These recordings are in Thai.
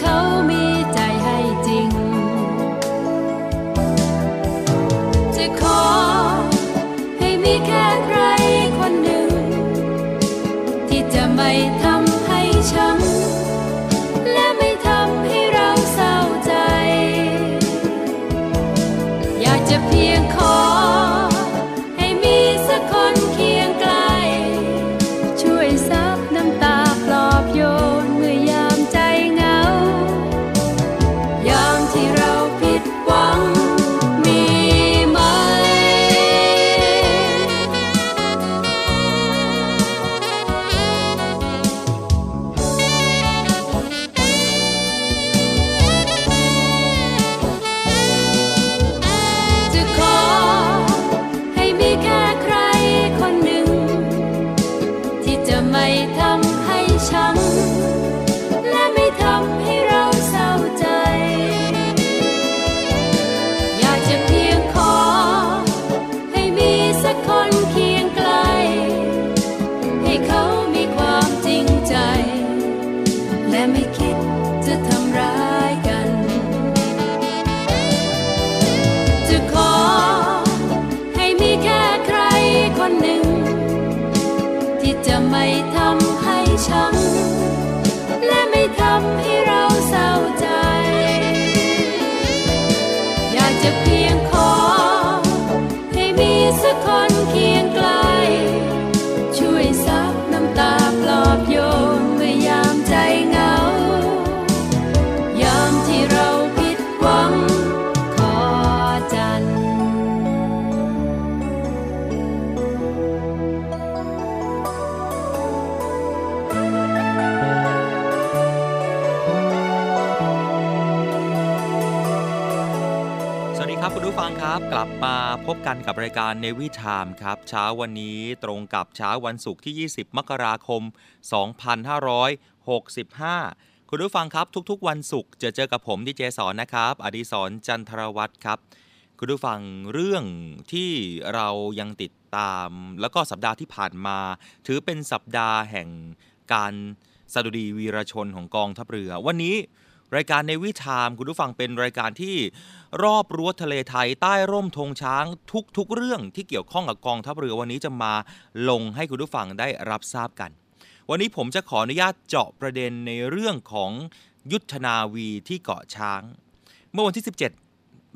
เขามีใจให้จริง จะขอให้มีแค่ใครคนหนึ่ง ที่จะไม่ ครับกลับมาพบกันกับรายการเนวิทามครับเช้าวันนี้ตรงกับเช้าวันศุกร์ที่ 20 มกราคม 2565 คุณผู้ฟังครับทุกๆ วันศุกร์จะเจอกับผมดีเจสอนนะครับ อดีศรจันทรวัตรครับ คุณผู้ฟังเรื่องที่เรายังติดตาม แล้วก็สัปดาห์ที่ผ่านมา ถือเป็นสัปดาห์แห่งการสดุดีวีรชนของกองทัพเรือ วันนี้ รายการในวิชามคุณผู้ฟังเป็นรายการที่รอบรั้วทะเลไทยใต้ร่มธงช้างทุกๆ เรื่องที่เกี่ยวข้องกับกองทัพเรือวันนี้จะมาลงให้คุณผู้ฟังได้รับทราบกัน วันนี้ผมจะขออนุญาตเจาะประเด็นในเรื่องของยุทธนาวีที่เกาะช้าง เมื่อวันที่ 17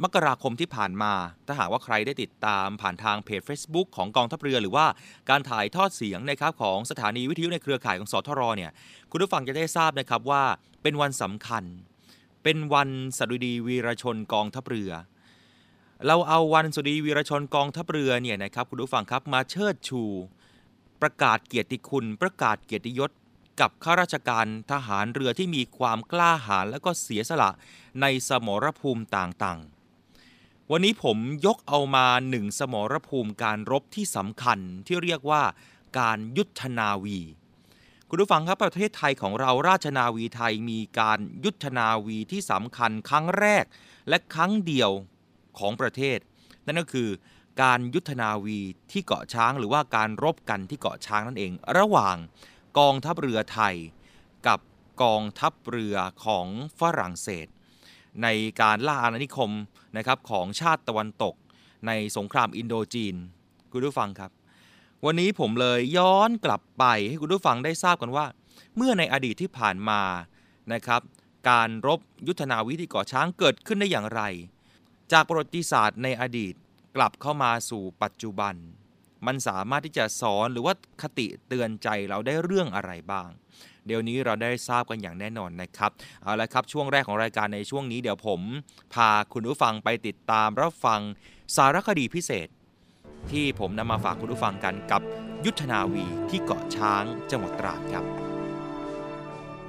มกราคมที่ผ่านมา ถ้าหากว่าใครได้ติดตามผ่านทางเพจ Facebook ของกองทัพเรือหรือว่าการถ่ายทอดเสียงนะครับของสถานีวิทยุในเครือข่ายของสทรเนี่ยคุณผู้ฟังจะได้ทราบนะครับว่าเป็นวันสำคัญ เป็นวันสดุดีวีรชนกองทัพเรือ เราเอาวันสุดีวีรชนกองทัพเรือเนี่ยนะครับคุณผู้ฟังครับมาเชิดชู ประกาศเกียรติคุณ ประกาศเกียรติยศกับข้าราชการทหารเรือที่มีความกล้าหาญและก็เสียสละในสมรภูมิต่างๆ วันนี้ผมยกเอามาหนึ่งสมรภูมิการรบที่สำคัญที่เรียกว่าการยุทธนาวี คุณผู้ฟังครับประเทศไทยของเราราชนาวีไทยมีการยุทธนาวีที่สำคัญครั้งแรกและครั้งเดียวของประเทศ นั่นก็คือการยุทธนาวีที่เกาะช้างหรือว่าการรบกันที่เกาะช้างนั่นเอง ระหว่างกองทัพเรือไทย กับกองทัพเรือของฝรั่งเศส ในการล่าอาณานิคมนะครับของชาติตะวันตก ในสงครามอินโดจีน คุณผู้ฟังครับ วันนี้ผมเลยย้อนกลับไปให้คุณผู้ฟังได้ทราบกันว่า เมื่อในอดีตที่ผ่านมานะครับการรบยุทธนาวิธีกาะช้างเกิดขึ้นได้อย่างไร จากประวัติศาสตร์ในอดีตกลับเข้ามาสู่ปัจจุบัน มันสามารถที่จะสอนหรือว่าคติเตือนใจเราได้เรื่องอะไรบ้าง เดี๋ยวนี้เราได้ทราบกันอย่างแน่นอนนะครับเอาละครับช่วงแรกของรายการในช่วงนี้เดี๋ยวผม พาคุณผู้ฟังไปติดตามรับฟังสารคดีพิเศษ ที่ผมนำมาฝากคุณผู้ฟังกันกับยุทธนาวีที่เกาะช้างจังหวัดตราดครับ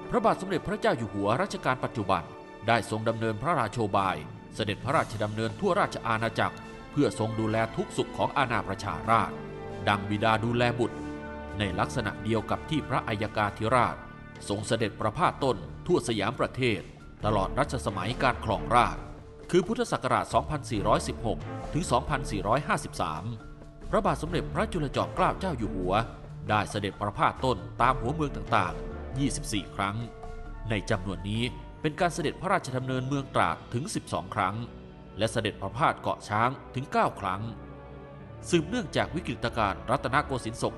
พระบาทสมเด็จพระเจ้าอยู่หัวรัชกาลปัจจุบัน ได้ทรงดำเนินพระราชโชบาย เสด็จพระราชดำเนินทั่วราชอาณาจักร เพื่อทรงดูแลทุกสุขของอาณาประชาราษฎรดังบิดาดูแลบุตร ในลักษณะเดียวกับที่พระอัยกาธิราชทรงเสด็จประพาสต้นทั่วสยามประเทศ ตลอดรัชสมัยการครองราชคือพุทธศักราช 2416 ถึง 2453 พระบาทสมเด็จพระจุลจอมเกล้าเจ้าอยู่หัว ได้เสด็จประพาสต้นตามหัวเมืองต่างๆ 24 ครั้ง ในจำนวนนี้เป็นการเสด็จพระราชดำเนินเมืองตราดถึง 12 ครั้ง และเสด็จประพาสเกาะช้างถึง 9 ครั้ง สืบเนื่องจากวิกฤตการณ์รัตนโกสินทร์ศก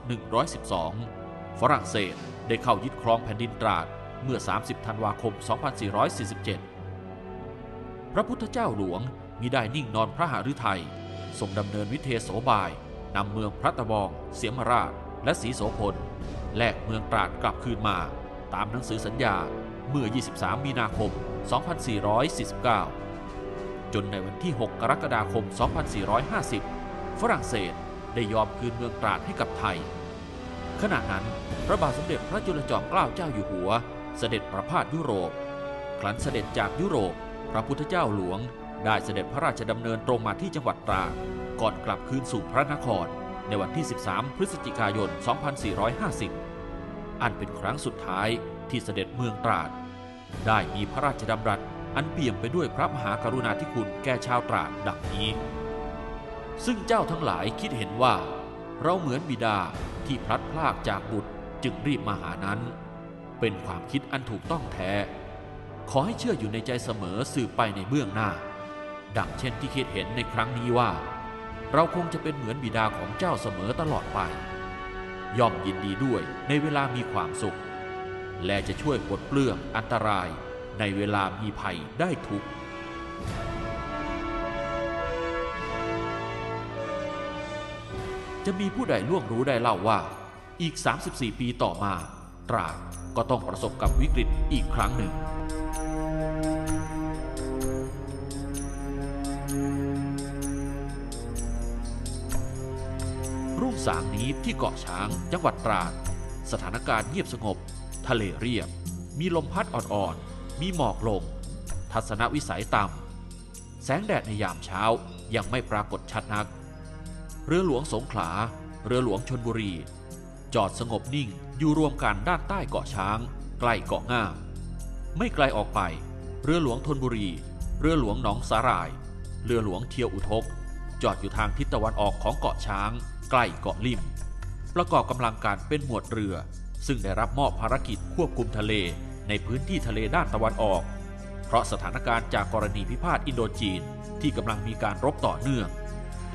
112 ฝรั่งเศสได้เข้ายึดครองแผ่นดินตราดเมื่อ 30 ธันวาคม 2447 พระพุทธเจ้าหลวงมิได้นิ่งนอนพระหฤทัยทรงดำเนินวิเทโสบายนำเมืองพระตะบอง เสียมราช และศรีโสพล แลกเมืองตราดกลับคืนมา ตามหนังสือสัญญาเมื่อ 23 มีนาคม 2449 จนในวันที่ 6 กรกฎาคม 2450 ฝรั่งเศสได้ยอมคืนเมืองตราดให้กับไทย ขณะนั้นพระบาทสมเด็จพระจุลจอมเกล้าเจ้าอยู่หัว เสด็จประพาสยุโรป ครั้นเสด็จจากยุโรป พระพุทธเจ้าหลวง ได้เสด็จพระราชดำเนินตรงมาที่จังหวัดตราดก่อนกลับคืนสู่พระนคร ในวันที่ 13 พฤศจิกายน 2450 อันเป็นครั้งสุดท้ายที่เสด็จเมืองตราด ได้มีพระราชดำรัสอันเปี่ยมไปด้วยพระมหากรุณาธิคุณแก่ชาวตราดดังนี้ ซึ่งเจ้าทั้งหลายคิดเห็นว่า เราเหมือนบิดาที่พลัดพรากจากบุตรจึงรีบมาหานั้น เป็นความคิดอันถูกต้องแท้ ขอให้เชื่ออยู่ในใจเสมอสืบไปในเบื้องหน้า ดังเช่นที่คิดเห็นในครั้งนี้ว่า เราคงจะเป็นเหมือนบิดาของเจ้าเสมอตลอดไป ย่อมยินดีด้วยในเวลามีความสุข และจะช่วยปลดเปลื้องอันตรายในเวลามีภัยได้ทุก จะมีผู้ใดล่วงรู้ได้เล่าว่า อีก 34 ปีต่อมา ตราดก็ต้องประสบกับวิกฤตอีกครั้งหนึ่ง รุ่งสางนี้ที่เกาะช้างจังหวัดตราด สถานการณ์เงียบสงบ ทะเลเรียบ มีลมพัดอ่อนๆ มีหมอกลง ทัศนวิสัยต่ำแสงแดดในยามเช้ายังไม่ปรากฏชัดนัก เรือหลวงสงขลา เรือหลวงชนบุรี จอดสงบนิ่งอยู่รวมกันด้านใต้เกาะช้าง ใกล้เกาะง่าม ไม่ไกลออกไป เรือหลวงธนบุรี เรือหลวงหนองสาหร่าย เรือหลวงเทียวอุทก จอดอยู่ทางทิศตะวันออกของเกาะช้าง ใกล้เกาะลิมประกอบกำลังการเป็นหมวดเรือ ซึ่งได้รับมอบภารกิจควบคุมทะเลในพื้นที่ทะเลด้านตะวันออก เพราะสถานการณ์จากกรณีพิพาทอินโดจีนที่กำลังมีการรบต่อเนื่อง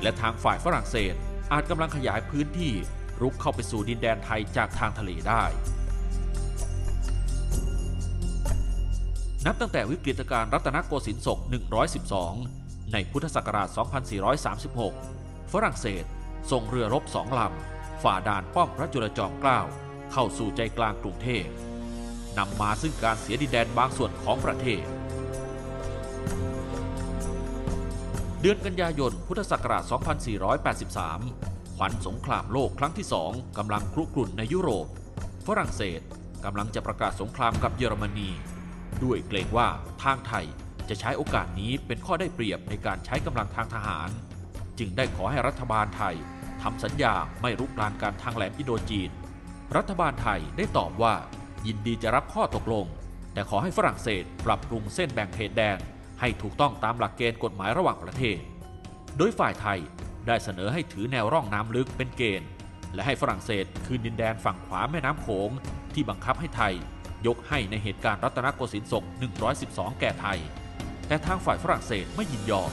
และทางฝ่ายฝรั่งเศสอาจกำลังขยายพื้นที่รุกเข้าไปสู่ดินแดนไทยจากทางทะเลได้ นับตั้งแต่วิกฤตการณ์รัตนโกสินทร์ศก 112 ในพุทธศักราช 2436 ฝรั่งเศสส่งเรือรบสองลำ ฝ่าด่านป้อมพระจุลจอมเกล้า เข้าสู่ใจกลางกรุงเทพนำมาซึ่งการเสียดินแดนบางส่วนของประเทศ เดือนกันยายน พุทธศักราช 2483 ขวัญสงครามโลกครั้งที่สองกำลังครุกรุ่นในยุโรป ฝรั่งเศสกำลังจะประกาศสงครามกับเยอรมนี ด้วยเกรงว่าทางไทยจะใช้โอกาสนี้เป็นข้อได้เปรียบในการใช้กำลังทางทหาร จึงได้ขอให้รัฐบาลไทยทำสัญญาไม่รุกรานการทางแหลมอินโดจีน รัฐบาลไทยได้ตอบว่า ยินดีจะรับข้อตกลง แต่ขอให้ฝรั่งเศสปรับปรุงเส้นแบ่งเขตแดน ให้ถูกต้องตามหลักเกณฑ์กฎหมายระหว่างประเทศ โดยฝ่ายไทยได้เสนอให้ถือแนวร่องน้ำลึกเป็นเกณฑ์ และให้ฝรั่งเศสคืนดินแดนฝั่งขวาแม่น้ำโขง ที่บังคับให้ไทย ยกให้ในเหตุการณ์รัตนโกสินทร์ศก 112 แก่ไทย แต่ทางฝ่ายฝรั่งเศสไม่ยินยอม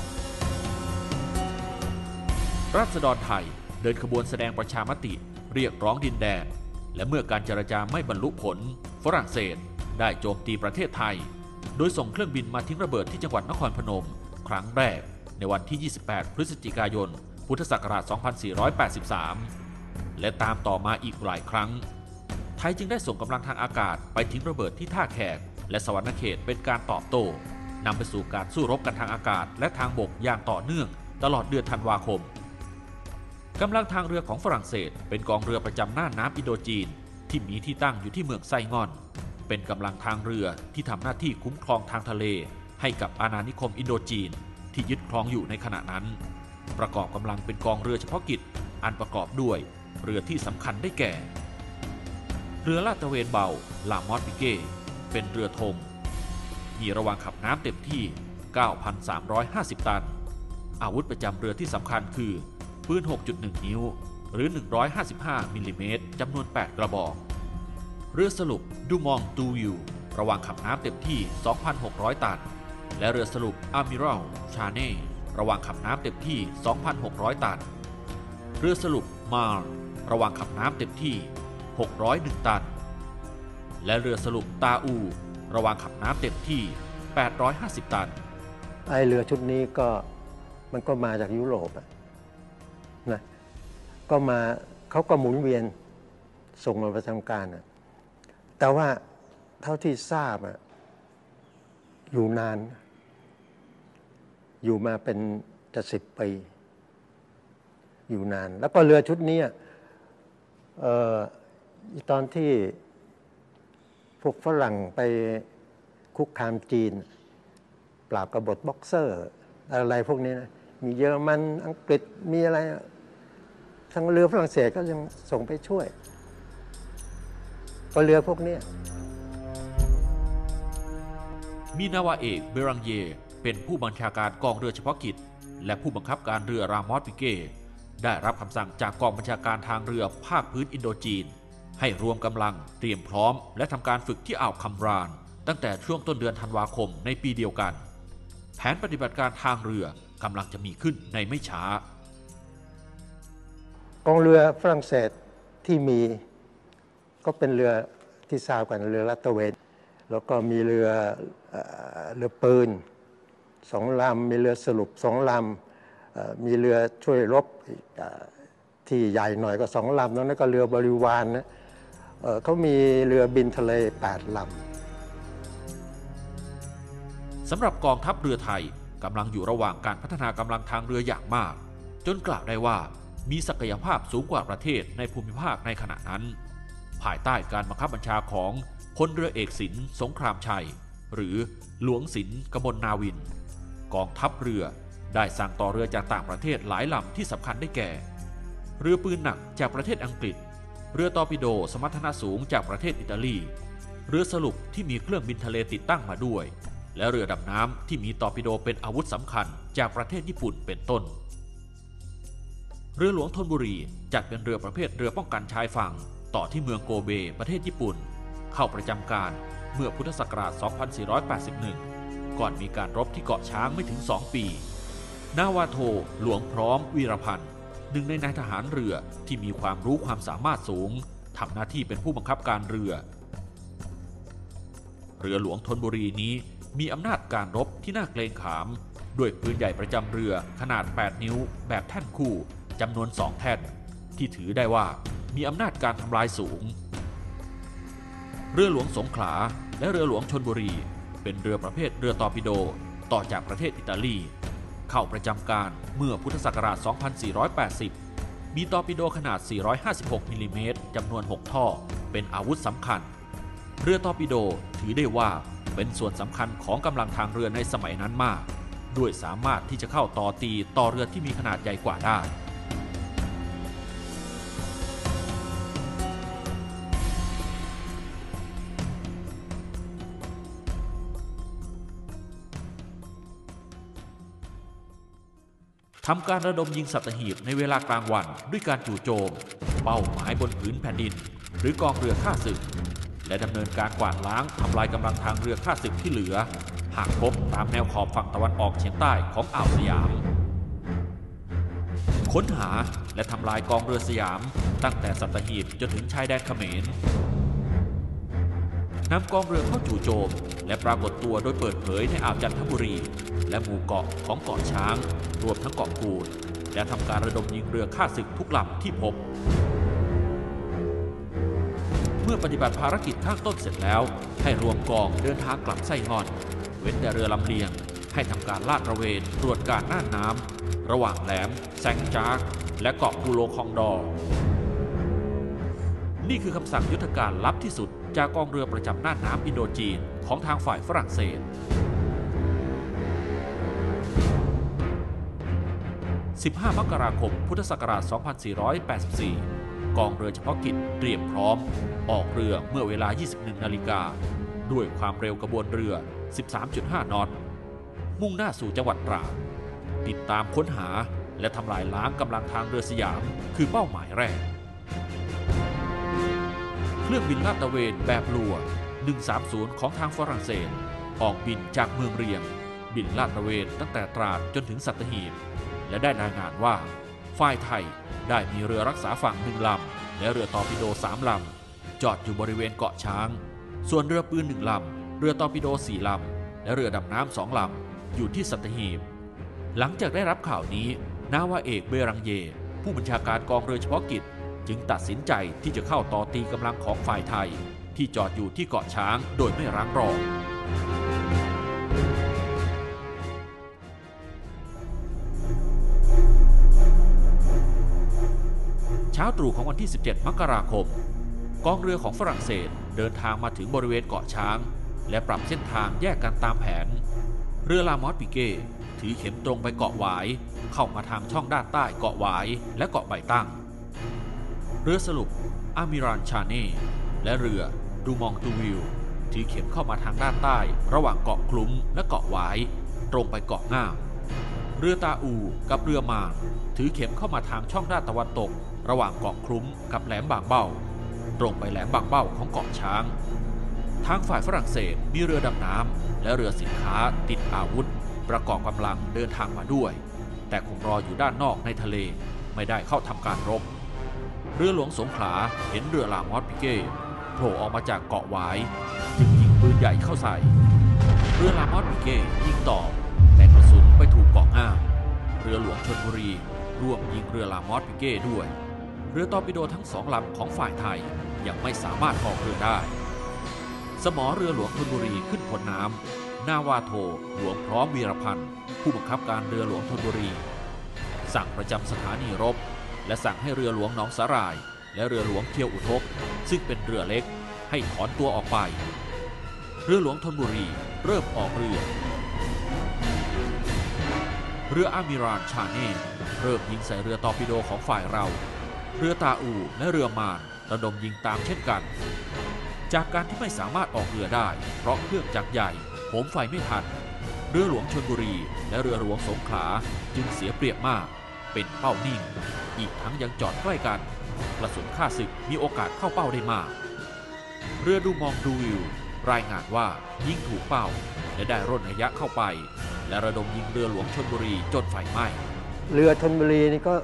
ราษฎรไทยเดินขบวนแสดงประชามติเรียกร้องดินแดน และเมื่อการเจรจาไม่บรรลุผล ฝรั่งเศสได้โจมตีประเทศไทย โดยส่งเครื่องบินมาทิ้งระเบิดที่จังหวัดนครพนม ครั้งแรก ในวันที่ 28 พฤศจิกายน พุทธศักราช 2483 และตามต่อมาอีกหลายครั้ง ไทยจึงได้ส่งกำลังทางอากาศไปทิ้งระเบิดที่ท่าแขก และสวรรณเขตเป็นการตอบโต้นำไปสู่การสู้รบกันทางอากาศ และทางบกอย่างต่อเนื่องตลอดเดือนธันวาคมกำลังทางเรือของฝรั่งเศส เป็นกองเรือประจำหน่านน้ำอินโดจีน ที่มีที่ตั้งอยู่ที่เมืองไซงอน เป็นกำลังทางเรือที่ทำหน้าที่คุ้มครองทางทะเล ให้กับอาณานิคมอินโดจีน ที่ยึดครองอยู่ในขณะนั้น ประกอบกำลังเป็นกองเรือเฉพาะกิจ อันประกอบด้วยเรือที่สำคัญได้แก่ เรือลาดตระเวนเบาลามอสปิเก้เป็นเรือธงมีระวางขับน้ำเต็มที่ 9,350 ตัน อาวุธประจำเรือที่สำคัญคือปืน 6.1 นิ้ว หรือ 155 มิลลิเมตรจำนวน 8 กระบอก เรือสรุปดูมองตูยูระวางขับน้ำเต็มที่ 2,600 ตัน และเรือสรุปอามิรัลชาเน่ระวางขับน้ำเต็มที่ 2,600 ตัน เรือสรุปมาร์ระวางขับน้ำเต็มที่ 601 ตัน และเรือสรุปตาอู ระวางขับน้ำเต็มที่ 850 ตัน ไอเรือชุดนี้ก็มันก็มาจากยุโรปอะนะก็มาเขาก็หมุนเวียนส่งมาประจำการอะ แต่ว่าเท่าที่ทราบอะอยู่นาน อยู่มาเป็นจะสิบปี อยู่นาน แล้วก็เรือชุดนี้อะเอ่อตอนที่พวกฝรั่งไปคุกคามจีน ปราบกบฏบ็อกเซอร์ อะไรพวกนี้นะมีเยอรมันอังกฤษมีอะไรอะทางเรือฝรั่งเศสก็ยังส่งไปช่วย ก็เรือพวกเนี้ยมีนาวาเอกเบรังเย เป็นผู้บัญชาการกองเรือเฉพาะกิจ และผู้บังคับการเรือรามอสปิเก้ได้รับคำสั่งจากกองบัญชาการทางเรือภาคพื้นอินโดจีน ให้รวมกำลังเตรียมพร้อม และทำการฝึกที่อ่าวคัมราน ตั้งแต่ช่วงต้นเดือนธันวาคมในปีเดียวกัน แผนปฏิบัติการทางเรือกำลังจะมีขึ้นในไม่ช้ากองเรือฝรั่งเศสที่มี ก็เป็นเรือที่ทราบกันเรือลาดตเวนแล้วก็มีเรือเอเรือปืนสองลำมีเรือสรุปสองลำมีเรือช่วยรบที่ใหญ่หน่อยก็สองลำนั้นก็เรือบริวารนนะเเขามีเรือบินทะเลแปดลำสำหรับกองทัพเรือไทยกำลังอยู่ระหว่างการพัฒนากำลังทางเรืออย่างมาก จนกล่าวได้ว่ามีศักยภาพสูงกว่าประเทศในภูมิภาคในขณะนั้น ภายใต้การบังคับบัญชาของพลเรือเอกสินสงครามชัย หรือหลวงสินกมลนาวิน กองทัพเรือได้สั่งต่อเรือจากต่างประเทศหลายลำที่สำคัญได้แก่ เรือปืนหนักจากประเทศอังกฤษ เรือตอร์ปิโดสมรรถนะสูงจากประเทศอิตาลี เรือสรุปที่มีเครื่องบินทะเลติดตั้งมาด้วย และเรือดำน้ำที่มีตอร์ปิโดเป็นอาวุธสำคัญจากประเทศญี่ปุ่นเป็นต้น เรือหลวงธนบุรีจัดเป็นเรือประเภทเรือป้องกันชายฝั่ง ต่อที่เมืองโกเบประเทศญี่ปุ่น เข้าประจำการเมื่อพุทธศักราช 2481 ก่อนมีการรบที่เกาะช้างไม่ถึง 2 ปี นาวาโทหลวงพร้อมวีรพันธ์หนึ่งในนายทหารเรือที่มีความรู้ความสามารถสูงทำหน้าที่เป็นผู้บังคับการเรือ เรือหลวงธนบุรีนี้มีอำนาจการรบที่น่าเกรงขาม ด้วยปืนใหญ่ประจำเรือขนาด 8 นิ้ว แบบแท่นคู่จำนวน 2 แท่น ที่ถือได้ว่ามีอำนาจการทำลายสูง เรือหลวงสงขลาและเรือหลวงชนบุรี เป็นเรือประเภทเรือตอร์ปิโดต่อจากประเทศอิตาลี เข้าประจำการเมื่อพุทธศักราช 2480 มีตอร์ปิโดขนาด 456 มิลลิเมตรจำนวน 6 ท่อ เป็นอาวุธสำคัญ เรือตอร์ปิโดถือได้ว่าเป็นส่วนสำคัญของกำลังทางเรือในสมัยนั้นมาก ด้วยสามารถที่จะเข้าต่อตีต่อเรือที่มีขนาดใหญ่กว่าได้ ทำการระดมยิงสัตหีบในเวลากลางวันด้วยการจู่โจม เป้าหมายบนผืนแผ่นดิน หรือกองเรือข้าศึก และดำเนินการกวาดล้างทำลายกำลังทางเรือข้าศึกที่เหลือ หากพบตามแนวขอบฝั่งตะวันออกเฉียงใต้ของอ่าวสยาม ค้นหาและทำลายกองเรือสยาม ตั้งแต่สัตหีบจนถึงชายแดนเขมรนำกองเรือเข้าจู่โจม และปรากฏตัวโดยเปิดเผยในอ่าวจันทบุรี และหมู่เกาะของเกาะช้าง รวมทั้งเกาะกูดและทำการระดมยิงเรือฆ่าศึกทุกลำที่พบ เมื่อปฏิบัติภารกิจข้างต้นเสร็จแล้ว ให้รวมกองเดินทางกลับไส้งอน เว้นแต่เรือลำเลียง ให้ทำการลาดตระเวนตรวจการน่าน้ำระหว่างแหลมแซงจากและเกาะปูโลคองดอ นี่คือคำสั่งยุทธการลับที่สุด จากกองเรือประจำน่านน้ำอินโดจีนของทางฝ่ายฝรั่งเศส 15 มกราคม พุทธศักราช 2484 กองเรือเฉพาะกิจเตรียมพร้อม ออกเรือเมื่อเวลา 21 นาฬิกา ด้วยความเร็วกระบวนเรือ 13.5 นอต มุ่งหน้าสู่จังหวัดตราดติดตามค้นหาและทำลายล้างกำลังทางเรือสยาม คือเป้าหมายแรก เครื่องบินลาดตระเวนแบบลัวร์ 130 ของทางฝรั่งเศส ออกบินจากเมืองเรียม บินลาดตระเวนตั้งแต่ตราดจนถึงสัตหีบ และได้รายงานว่า ฝ่ายไทยได้มีเรือรักษาฝั่งหนึ่งลำ และเรือตอร์ปิโดสามลำ จอดอยู่บริเวณเกาะช้าง ส่วนเรือปืนหนึ่งลำ เรือตอร์ปิโดสี่ลำ และเรือดำน้ำสองลำ อยู่ที่สัตหีบ หลังจากได้รับข่าวนี้ นาวาเอกเบรังเยร์ ผู้บัญชาการกองเรือเฉพาะกิจ จึงตัดสินใจที่จะเข้าต่อตีกำลังของฝ่ายไทย ที่จอดอยู่ที่เกาะช้างโดยไม่รั้งรอเช้าตรู่ของวันที่ 17 มกราคม กองเรือของฝรั่งเศสเดินทางมาถึงบริเวณเกาะช้าง และปรับเส้นทางแยกกันตามแผน เรือลามอสปิเก้ถือเข็มตรงไปเกาะหวาย เข้ามาทางช่องด้านใต้เกาะหวายและเกาะใบตั้ง เรือสรุปอามิรานชาเน่และเรือดูมองตูวิลถือเข็มเข้ามาทางด้านใต้ ระหว่างเกาะคลุ้มและเกาะหวาย ตรงไปเกาะง่าม เรือตาอูกับเรือมางถือเข็มเข้ามาทางช่องด้านตะวันตก ระหว่างเกาะคลุ้มกับแหลมบางเบ้า ตรงไปแหลมบางเบ้าของเกาะช้าง ทางฝ่ายฝรั่งเศสมีเรือดำน้ำและเรือสินค้าติดอาวุธ ประกอบกำลังเดินทางมาด้วย แต่คงรออยู่ด้านนอกในทะเลไม่ได้เข้าทำการรบ เรือหลวงสงขลาเห็นเรือลามอตต์ปิเกต์โผล่ออกมาจากเกาะหวายจึงยิงปืนใหญ่เข้าใส่ เรือลามอตต์ปิเกต์ยิงต่อแต่กระสุนไปถูกเกาะง่าม เรือหลวงชลบุรีร่วมยิงเรือลามอตต์ปิเกต์ด้วย เรือตอร์ปิโดทั้งสองลำของฝ่ายไทยยังไม่สามารถออกเรือได้ สมอเรือหลวงธนบุรีขึ้นพ้นน้ำนาวาโทหลวงพร้อมวีรพันธ์ ผู้บังคับการเรือหลวงธนบุรี สั่งประจำสถานีรบ และสั่งให้เรือหลวงหนองสาหร่าย และเรือหลวงเที่ยวอุทก ซึ่งเป็นเรือเล็กให้ถอนตัวออกไป เรือหลวงธนบุรีเริ่มออกเรือ เรืออามิรานชาเน่เริ่มยิงใส่เรือตอร์ปิโดของฝ่ายเรา เรือตาอูและเรือมานระดมยิงตามเช่นกัน จากการที่ไม่สามารถออกเรือได้ เพราะเครื่องจักรใหญ่โหมไฟไม่ทัน เรือหลวงชนบุรี และเรือหลวงสงขลาจึงเสียเปรียบมาก เป็นเป้านิ่ง อีกทั้งยังจอดใกล้กันกระสุนฆ่าศึกมีโอกาสเข้าเป้าได้มาก เรือดูมองดูวิว รายงานว่ายิงถูกเป้า และได้ร่นระยะเข้าไป และระดมยิงเรือหลวงชนบุรีจนไฟไหม้เรือธนบุรีนี่ก็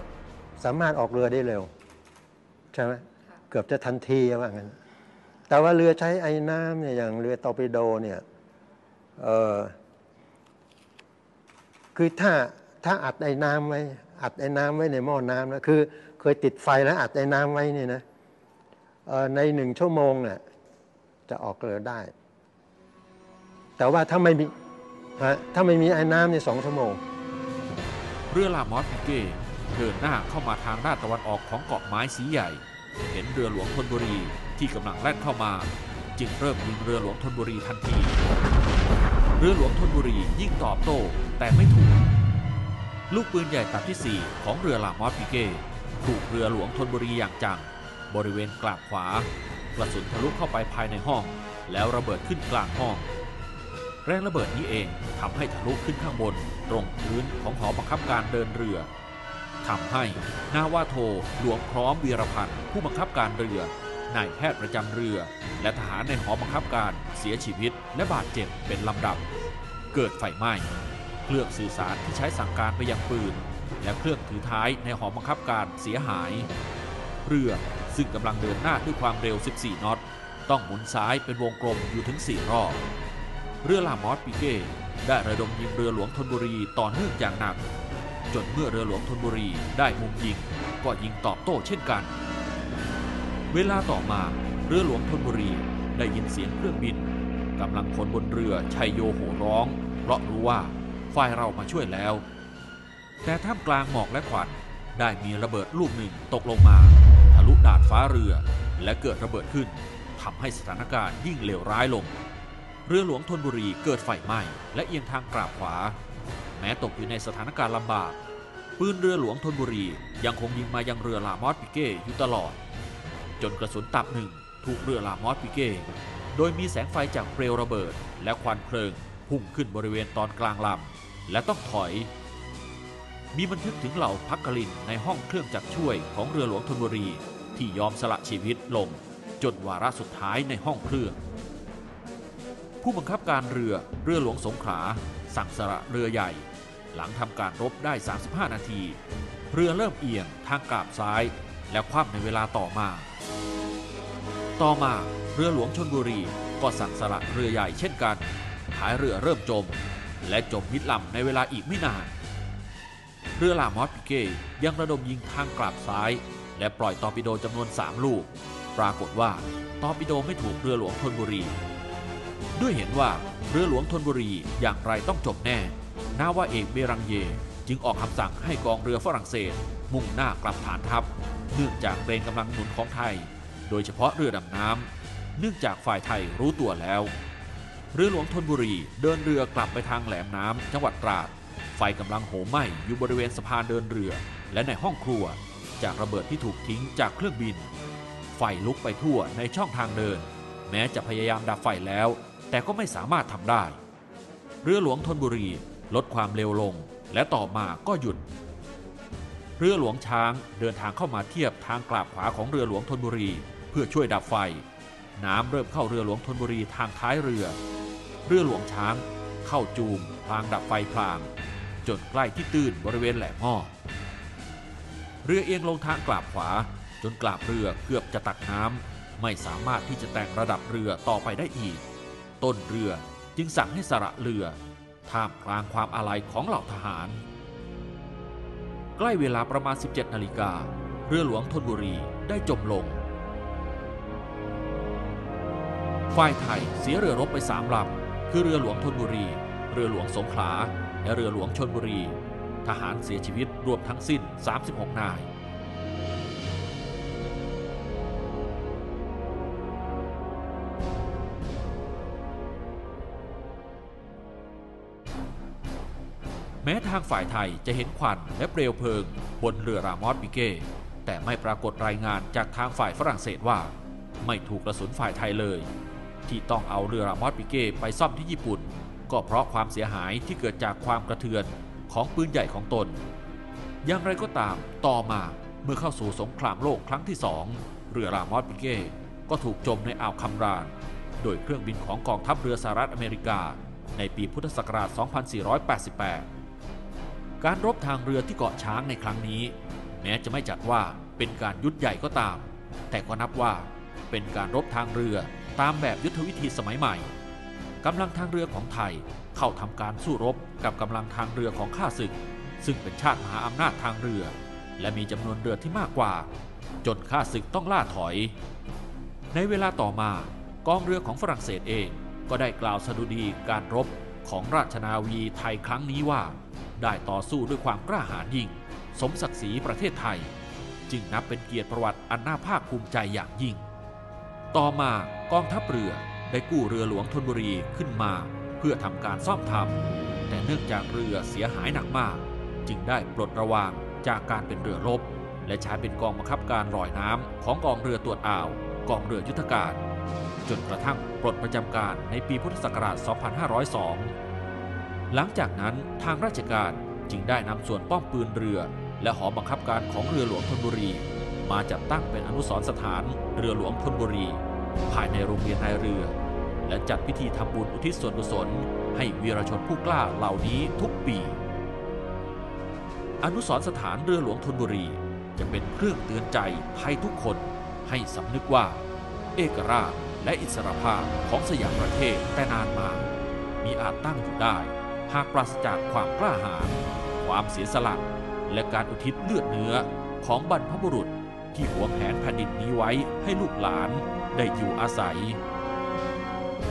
สามารถออกเรือได้เร็ว ใช่ไหมเกือบจะทันทีว่างั้น แต่ว่าเรือใช้ไอ้น้ำเนี่ยอย่างเรือตอร์ปิโดเนี่ยเออคือถ้าถ้าอัดไอ้น้ำไว้ อัดไอ้น้ำไว้ในหม้อน้ำนะคือ เคยติดไฟแล้วอัดไอ้น้ำไว้เนี่ยนะในหนึ่งชั่วโมงเนี่ยจะออกเรือได้ แต่ว่าถ้าไม่มีฮะถ้าไม่มีไอ้น้ำในสองชั่วโมง เรือลามอสปิเก้เดินหน้าเข้ามาทางด้านตะวันออกของเกาะไม้สีใหญ่ เห็นเรือหลวงธนบุรีที่กำลังแล่นเข้ามา จึงเริ่มยิงเรือหลวงธนบุรีทันที เรือหลวงธนบุรียิ่งตอบโต้แต่ไม่ถูก ลูกปืนใหญ่ตัดที่ 4 ของเรือลามอสปิเก้ถูกเรือหลวงธนบุรีอย่างจัง บริเวณกลางขวากระสุนทะลุเข้าไปภายในห้อง แล้วระเบิดขึ้นกลางห้อง แรงระเบิดนี้เองทำให้ทะลุขึ้นข้างบน ตรงพื้นของหอบังคับการเดินเรือทำให้นาวาโทหลวงพร้อมวีรพันธ์ผู้บังคับการเรือนายแพทย์ประจำเรือ และทหารในหอบังคับการเสียชีวิตและบาดเจ็บเป็นลำดับ เกิดไฟไหม้ เครื่องสื่อสารที่ใช้สั่งการไปยังปืน และเครื่องถือท้ายในหอบังคับการเสียหาย เรือซึ่งกำลังเดินหน้าด้วยความเร็ว 14 น็อต ต้องหมุนซ้ายเป็นวงกลมอยู่ถึง 4 รอบ เรือลามอสปิเก้ได้ระดมยิงเรือหลวงธนบุรีต่อเนื่องอย่างหนัก จนเมื่อเรือหลวงธนบุรีได้มุมยิง ก็ยิงตอบโต้เช่นกัน เวลาต่อมาเรือหลวงธนบุรีได้ยินเสียงเครื่องบินกำลังคนบนเรือชัยโยโห่ร้อง เพราะรู้ว่า ฝ่ายเรามาช่วยแล้ว แต่ท่ามกลางหมอกและควันได้มีระเบิดลูกหนึ่งตกลงมาทะลุดาดฟ้าเรือและเกิดระเบิดขึ้นทำให้สถานการณ์ยิ่งเลวร้ายลง เรือหลวงธนบุรีเกิดไฟไหม้และเอียงทางกราบขวา แม้ตกอยู่ในสถานการณ์ลำบาก ปืนเรือหลวงธนบุรียังคงยิงมายังเรือลามอสปิเก้อยู่ตลอด จนกระสุนตับหนึ่งถูกเรือลามอสปิเก้โดยมีแสงไฟจากเปลวระเบิด และควันเพลิงพุ่งขึ้นบริเวณตอนกลางลำ และต้องถอย มีบันทึกถึงเหล่าพักกลินในห้องเครื่องจักรช่วยของเรือหลวงธนบุรีที่ยอมสละชีวิตลงจนวาระสุดท้ายในห้องเครื่องผู้บังคับการเรือเรือหลวงสงขลาสั่งสละเรือใหญ่ หลังทำการรบได้ 35 นาที เรือเริ่มเอียงทางกราบซ้าย และคว่ำในเวลาต่อมา ต่อมาเรือหลวงชลบุรีก็สั่งสละเรือใหญ่เช่นกันท้ายเรือเริ่มจม และจมมิดลำในเวลาอีกไม่นาน เรือลามอตต์ปิเกต์ยังระดมยิงทางกราบซ้าย และปล่อยตอร์ปิโดจำนวน 3 ลูก ปรากฏว่าตอร์ปิโดไม่ถูกเรือหลวงธนบุรี ด้วยเห็นว่าเรือหลวงธนบุรีอย่างไรต้องจบแน่ นาวาเอกเบรังเยจึงออกคำสั่งให้กองเรือฝรั่งเศส มุ่งหน้ากลับฐานทัพ เนื่องจากเกรงกำลังหนุนของไทย โดยเฉพาะเรือดำน้ำเนื่องจากฝ่ายไทยรู้ตัวแล้ว เรือหลวงธนบุรี เดินเรือกลับไปทางแหลมน้ำจังหวัดตราด ไฟกำลังโหมไหม้อยู่บริเวณสะพานเดินเรือ และในห้องครัว จากระเบิดที่ถูกทิ้งจากเครื่องบิน ไฟลุกไปทั่วในช่องทางเดิน แม้จะพยายามดับไฟแล้ว แต่ก็ไม่สามารถทำได้ เรือหลวงธนบุรีลดความเร็วลง และต่อมาก็หยุด เรือหลวงช้างเดินทางเข้ามาเทียบทางกราบขวาของเรือหลวงธนบุรี เพื่อช่วยดับไฟ น้ำเริ่มเข้าเรือหลวงธนบุรีทางท้ายเรือ รือหลวงช้าง เข้าจูมพลางดับไฟพลาง จนใกล้ที่ตื้นบริเวณแหลมห้อเรือเอียงลงทางกราบขวา จนกราบเรือเกือบจะตักน้ำไม่สามารถที่จะแต่งระดับเรือต่อไปได้อีก ต้นเรือจึงสั่งให้สละเรือท่ามกลางความอาลัยของเหล่าทหาร ใกล้เวลาประมาณ 17 นาฬิกา เรือหลวงธนบุรีได้จมลง ฝ่ายไทยเสียเรือรบไปสามลำ คือเรือหลวงธนบุรี เรือหลวงสงขลา และเรือหลวงชนบุรี ทหารเสียชีวิตรวมทั้งสิ้น 36 นาย แม้ทางฝ่ายไทยจะเห็นควันและเปลวเพลิง บนเรือรามอสปิเก้ แต่ไม่ปรากฏรายงานจากทางฝ่ายฝรั่งเศสว่า ไม่ถูกกระสุนฝ่ายไทยเลย ที่ต้องเอาเรือรามอสปิเก้ไปซ่อมที่ญี่ปุ่น ก็เพราะความเสียหายที่เกิดจากความกระเทือนของปืนใหญ่ของตน อย่างไรก็ตามต่อมาเมื่อเข้าสู่สงครามโลกครั้งที่สองเรือรามอสปิเก้ก็ถูกจมในอ่าวคัมราน โดยเครื่องบินของกองทัพเรือสหรัฐอเมริกา ในปีพุทธศักราช 2488 การรบทางเรือที่เกาะช้างในครั้งนี้ แม้จะไม่จัดว่าเป็นการยุทธใหญ่ก็ตาม แต่ก็นับว่าเป็นการรบทางเรือ ตามแบบยุทธวิธีสมัยใหม่กำลังทางเรือของไทยเข้าทำการสู้รบกับกำลังทางเรือของข้าศึก ซึ่งเป็นชาติมหาอำนาจทางเรือ และมีจำนวนเรือที่มากกว่า จนข้าศึกต้องล่าถอย ในเวลาต่อมากองเรือของฝรั่งเศสเองก็ได้กล่าวสดุดีการรบของราชนาวีไทยครั้งนี้ว่า ได้ต่อสู้ด้วยความกล้าหาญยิ่ง สมศักดิ์ศรีประเทศไทย จึงนับเป็นเกียรติประวัติอันน่าภาคภูมิใจอย่างยิ่ง ต่อมากองทัพเรือได้กู้เรือหลวงธนบุรีขึ้นมาเพื่อทำการซ่อมทำแต่เนื่องจากเรือเสียหายหนักมาก จึงได้ปลดระวางจากการเป็นเรือรบ และใช้เป็นกองบังคับการลอยน้ำของกองเรือตรวจอ่าว กองเรือยุทธการ จนกระทั่งปลดประจำการในปีพุทธศักราช 2502 หลังจากนั้นทางราชการจึงได้นำส่วนป้อมปืนเรือ และหอบังคับการของเรือหลวงธนบุรี มาจัดตั้งเป็นอนุสรณ์สถานเรือหลวงธนบุรี ภายในโรงเรียนนายเรือ และจัดพิธีทำบุญอุทิศส่วนกุศล ให้วีรชนผู้กล้าเหล่านี้ทุกปี อนุสรณ์สถานเรือหลวงธนบุรีจะเป็นเครื่องเตือนใจให้ทุกคนให้สำนึกว่า เอกราชและอิสรภาพของสยามประเทศแต่นานมา มีอาจตั้งอยู่ได้ หากปราศจากความกล้าหาญความเสียสละ และการอุทิศเลือดเนื้อของบรรพบุรุษ ที่หวงแหนแผ่นดินนี้ไว้ให้ลูกหลานได้อยู่อาศัย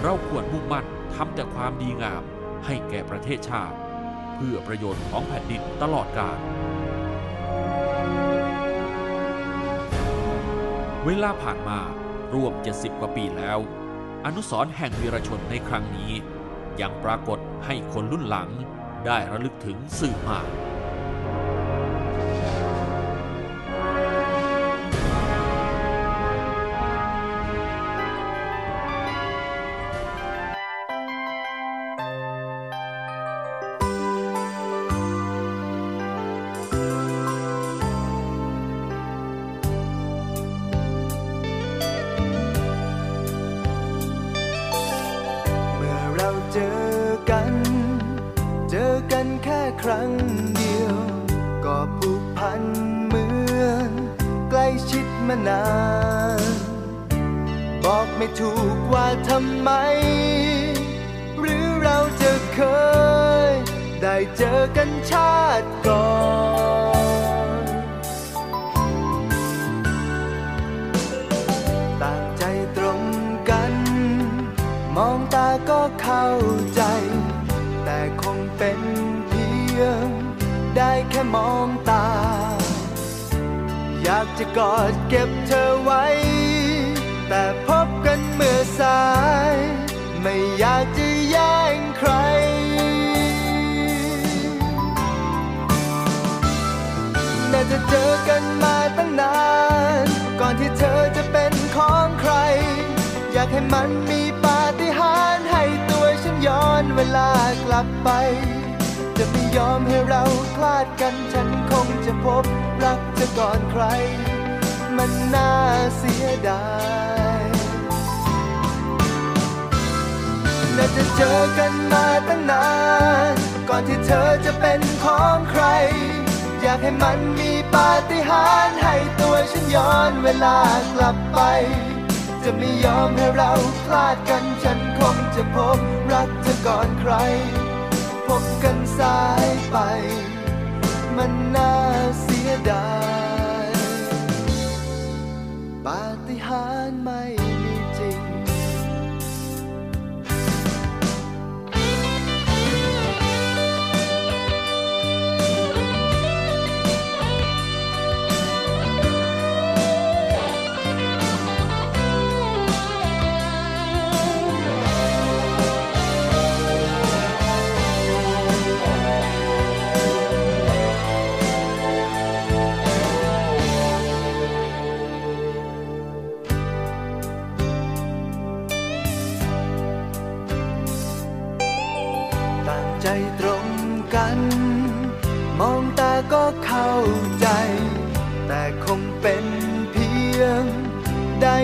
เราควรมุ่งมั่นทำแต่ความดีงามให้แก่ประเทศชาติ เพื่อประโยชน์ของแผ่นดินตลอดกาลเวลาผ่านมารวม 70 กว่าปีแล้ว อนุสร์แห่งวีรชนในครั้งนี้ ยังปรากฏให้คนรุ่นหลังได้ระลึกถึงสืบมา เราคลาดกันฉันคงจะพบรักเธอก่อนใคร พบกันสายไป มันน่าเสียดายปาฏิ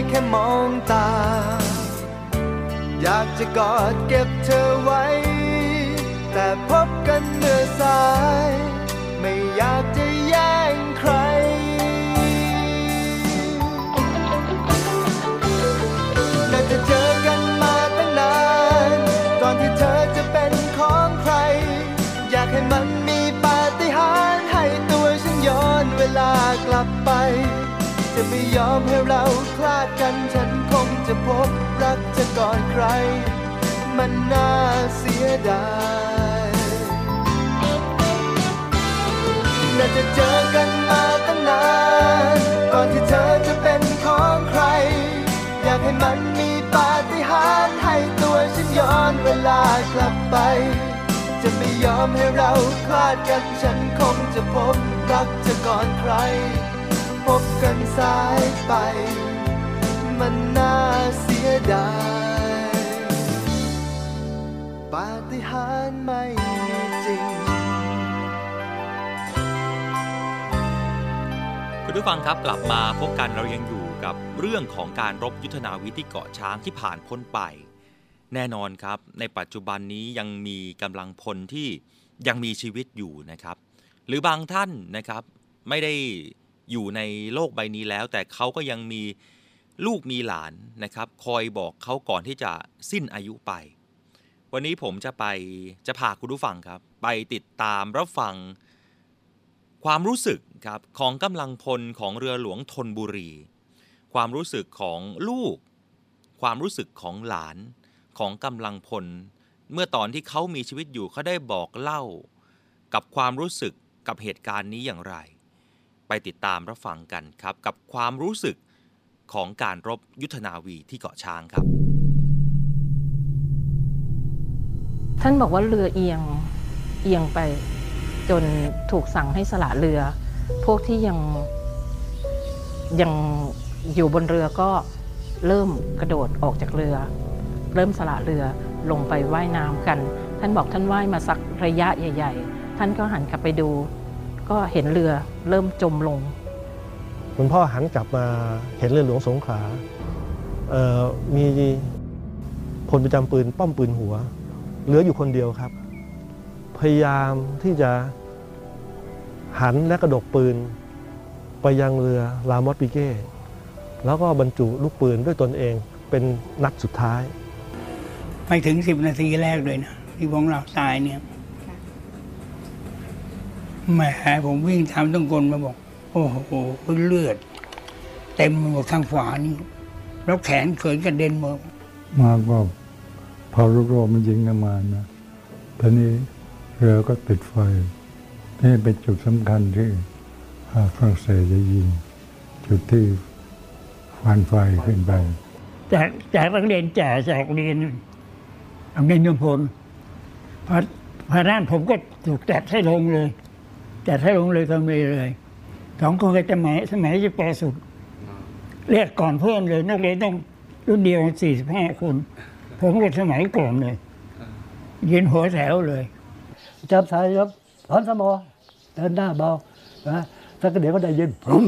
แค่มองตา อยากจะกอดเก็บเธอไว้ แต่พบกันเมื่อสาย ไม่อยากจะ ไม่ยอมให้เราคลาดกันฉันคงจะพบรักเธอก่อนใคร มันน่าเสียดายน่าจะเจอกันมาตั้งนานก่อนที่เธอจะเป็นของใคร อยากให้มันมีปาฏิหาริย์ให้ตัวฉันย้อนเวลากลับไป จะไม่ยอมให้เราคลาดกันฉันคงจะพบรักเธอก่อนใคร พบกันสายไป มันน่าเสียดายปาฏิหาริย์ไม่มีจริง คุณผู้ฟังครับกลับมาพบกันเรายังอยู่กับเรื่องของการรบยุทธนาวิธีเกาะช้างที่ผ่านพ้นไป แน่นอนครับ ในปัจจุบันนี้ยังมีกำลังพลที่ยังมีชีวิตอยู่นะครับ หรือบางท่านนะครับไม่ได้ อยู่ในโลกใบนี้แล้ว แต่เขาก็ยังมีลูกมีหลานนะครับ คอยบอกเขาก่อนที่จะสิ้นอายุไป วันนี้ผมจะไปจะพาคุณผู้ฟังครับ ไปติดตามรับฟังความรู้สึกครับของกำลังพลของเรือหลวงธนบุรี ความรู้สึกของลูก ความรู้สึกของหลานของกำลังพล เมื่อตอนที่เขามีชีวิตอยู่เขาได้บอกเล่า กับความรู้สึกกับเหตุการณ์นี้อย่างไร ไปติดตามรับฟังกันครับ กับความรู้สึกของการรบยุทธนาวีที่เกาะช้างครับ ท่านบอกว่าเรือเอียงเอียงไปจนถูกสั่งให้สละเรือ พวกที่ยังยังอยู่บนเรือก็เริ่มกระโดดออกจากเรือ เริ่มสละเรือลงไปว่ายน้ำกัน ท่านบอกท่านว่ายมาสักระยะใหญ่ ๆ ท่านก็หันกลับไปดู ก็เห็นเรือเริ่มจมลง คุณพ่อหันกลับมาเห็นเรือหลวงสงขลาเอ่อมีพลประจำปืนป้อมปืนหัว เหลืออยู่คนเดียวครับ พยายามที่จะหันและกระดกปืน ไปยังเรือลามอสปิเก้ แล้วก็บรรจุลูกปืนด้วยตนเองเป็นนัดสุดท้าย ไม่ถึงสิบนาทีแรกเลยนะ ที่ของเราตายเนี่ย แหมผมวิ่งตามต้องกลมาบอก โอ้โหเลือด เต็มไปหมดข้างฝานี่แล้วแขนเขินกระเด็นหมดมากก็พอลูกโรมันยิงกันมานะตอนนี้เรือก็ติดไฟนี่เป็นจุดสำคัญที่อ่าฝรั่งเศสจะยิง จุดที่ฟันไฟขึ้นไปจากจากนักเรียนจ่าจากโรงเรียนโรงเรียนยมพลพอพอนั้นผมก็ถูกจัดให้ลงเลย จัดให้ลงเลยทำเลยเลยสองคนก็จะหมายสมัยจะแปรสุดเรียกก่อนเพื่อนเลย นักเรียนต้องรุ่นเดียวสี่สิบห้าคน ผมก็สมัยก่อนเลยยืนหัวแถวเลยจับสายครับถอนสมอเดินหน้าเบานะสักเดี๋ยวก็ได้ยินพุ่ม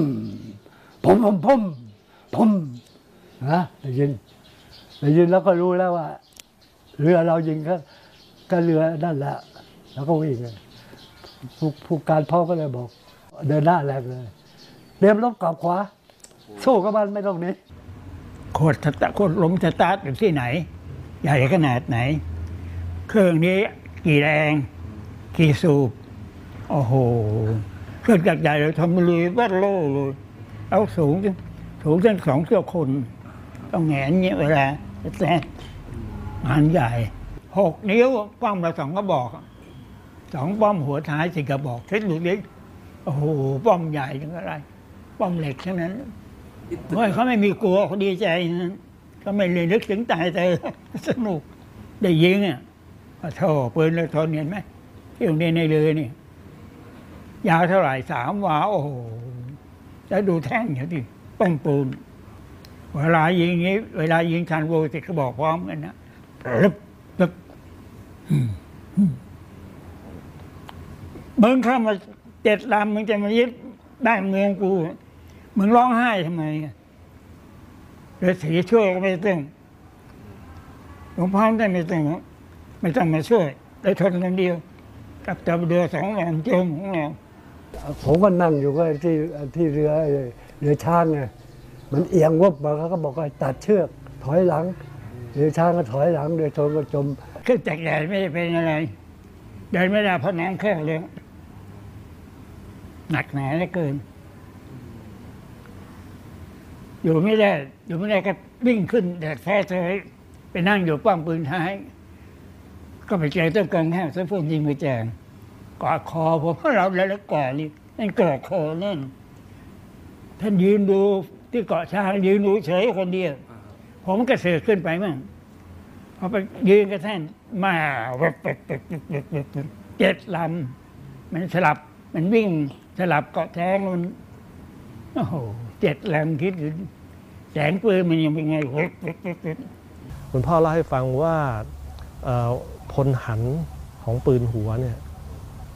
พุ่มพุ่มพุ่มพุ่มนะได้ยินได้ยินแล้วก็รู้แล้วว่า เรือเรายิงก็ก็เรือนั่นแหละแล้วก็วิ่งเลย ผู้ผู้การพ่อก็เลยบอก เดินหน้าแรงเลยเตรียมลบกลับขวา สู้กับมันไม่ต้องนี้โคตรสตาร์โคตรล้มสตาร์ทอยู่ที่ไหน ใหญ่ขนาดไหน เครื่องนี้กี่แรง กี่สูบ โอ้โห เครื่องจักรใหญ่เลยทำเลยวัดโลเลยเอาสูงจังสูงจนสองเที่ยวคน ต้องแหงนเงี้ยเวลาแต่งานใหญ่หกนิ้วป้อมเราสองก็บอก สองป้อมหัวท้ายสิกระบอกเทคนิคนี้โอ้โหป้อมใหญ่จังอะไร ป้อมเหล็กทั้งนั้นเฮ้ยเขาไม่มีกลัวเขาดีใจนะเขาไม่เลยนึกถึงตายแต่สนุกได้ยิงอะโอ้โธ่ปืนเลยทนเห็นไหมที่โรงเรียนในเรือนี่ ยาวเท่าไหร่สามวาโอ้โหแล้วดูแท่งอย่างที่ป้องปูนเวลายิงนี้ เวลายิงชันโวติก็บอกพร้อมกันนะปึ๊บปึ๊บ มอืมมึงเข้ามาเจ็ดลำมึงจะมายึดได้เมืองกู มึงร้องไห้ทำไมอะฤาษีช่วยก็ไม่ต้องหลวงพ่อได้ไม่ต้องไม่ต้องมาช่วยได้ทนคนเดียว กับจับเรือสองลำจมของเราผมก็นั่งอยู่ก็ที่ที่เรือเรือช้างไงมันเอียงวบมาเขาก็บอกว่าตัดเชือก ถอยหลังเรือช้างก็ถอยหลังเรือชนก็จมเครื่องจักรใหญ่ไม่ได้เป็นอะไรเดินไม่ได้เพราะน้ำแค่เลย หนักหนาเหลือเกิน อยู่ไม่ได้ อยู่ไม่ได้ก็วิ่งขึ้นแดดแท้เฉยไปนั่งอยู่ป้อมปืนท้าย ก็ไปเจอต้นกลางแห้งซะพวกยิงไปแจงกอดคอผมเราแล้วแล้วก่อนนี่นั่นเกิดโคนั่นท่านยืนดูที่เกาะช้างยืนดูเฉยคนเดียวผมก็เสือขึ้นไปมั่งพอไปยืนกับท่านมาเว็บเว็บเว็บเว็บเว็บเว็บเว็บเจ็ดลำมันสลับมันวิ่ง สลับเกาะแท้งมันโอ้โหเจ็ดลำคิดดูแสงปืนมันยังเป็นไงคุณพ่อเล่าให้ฟังว่าพลหันของปืนหัวเนี่ย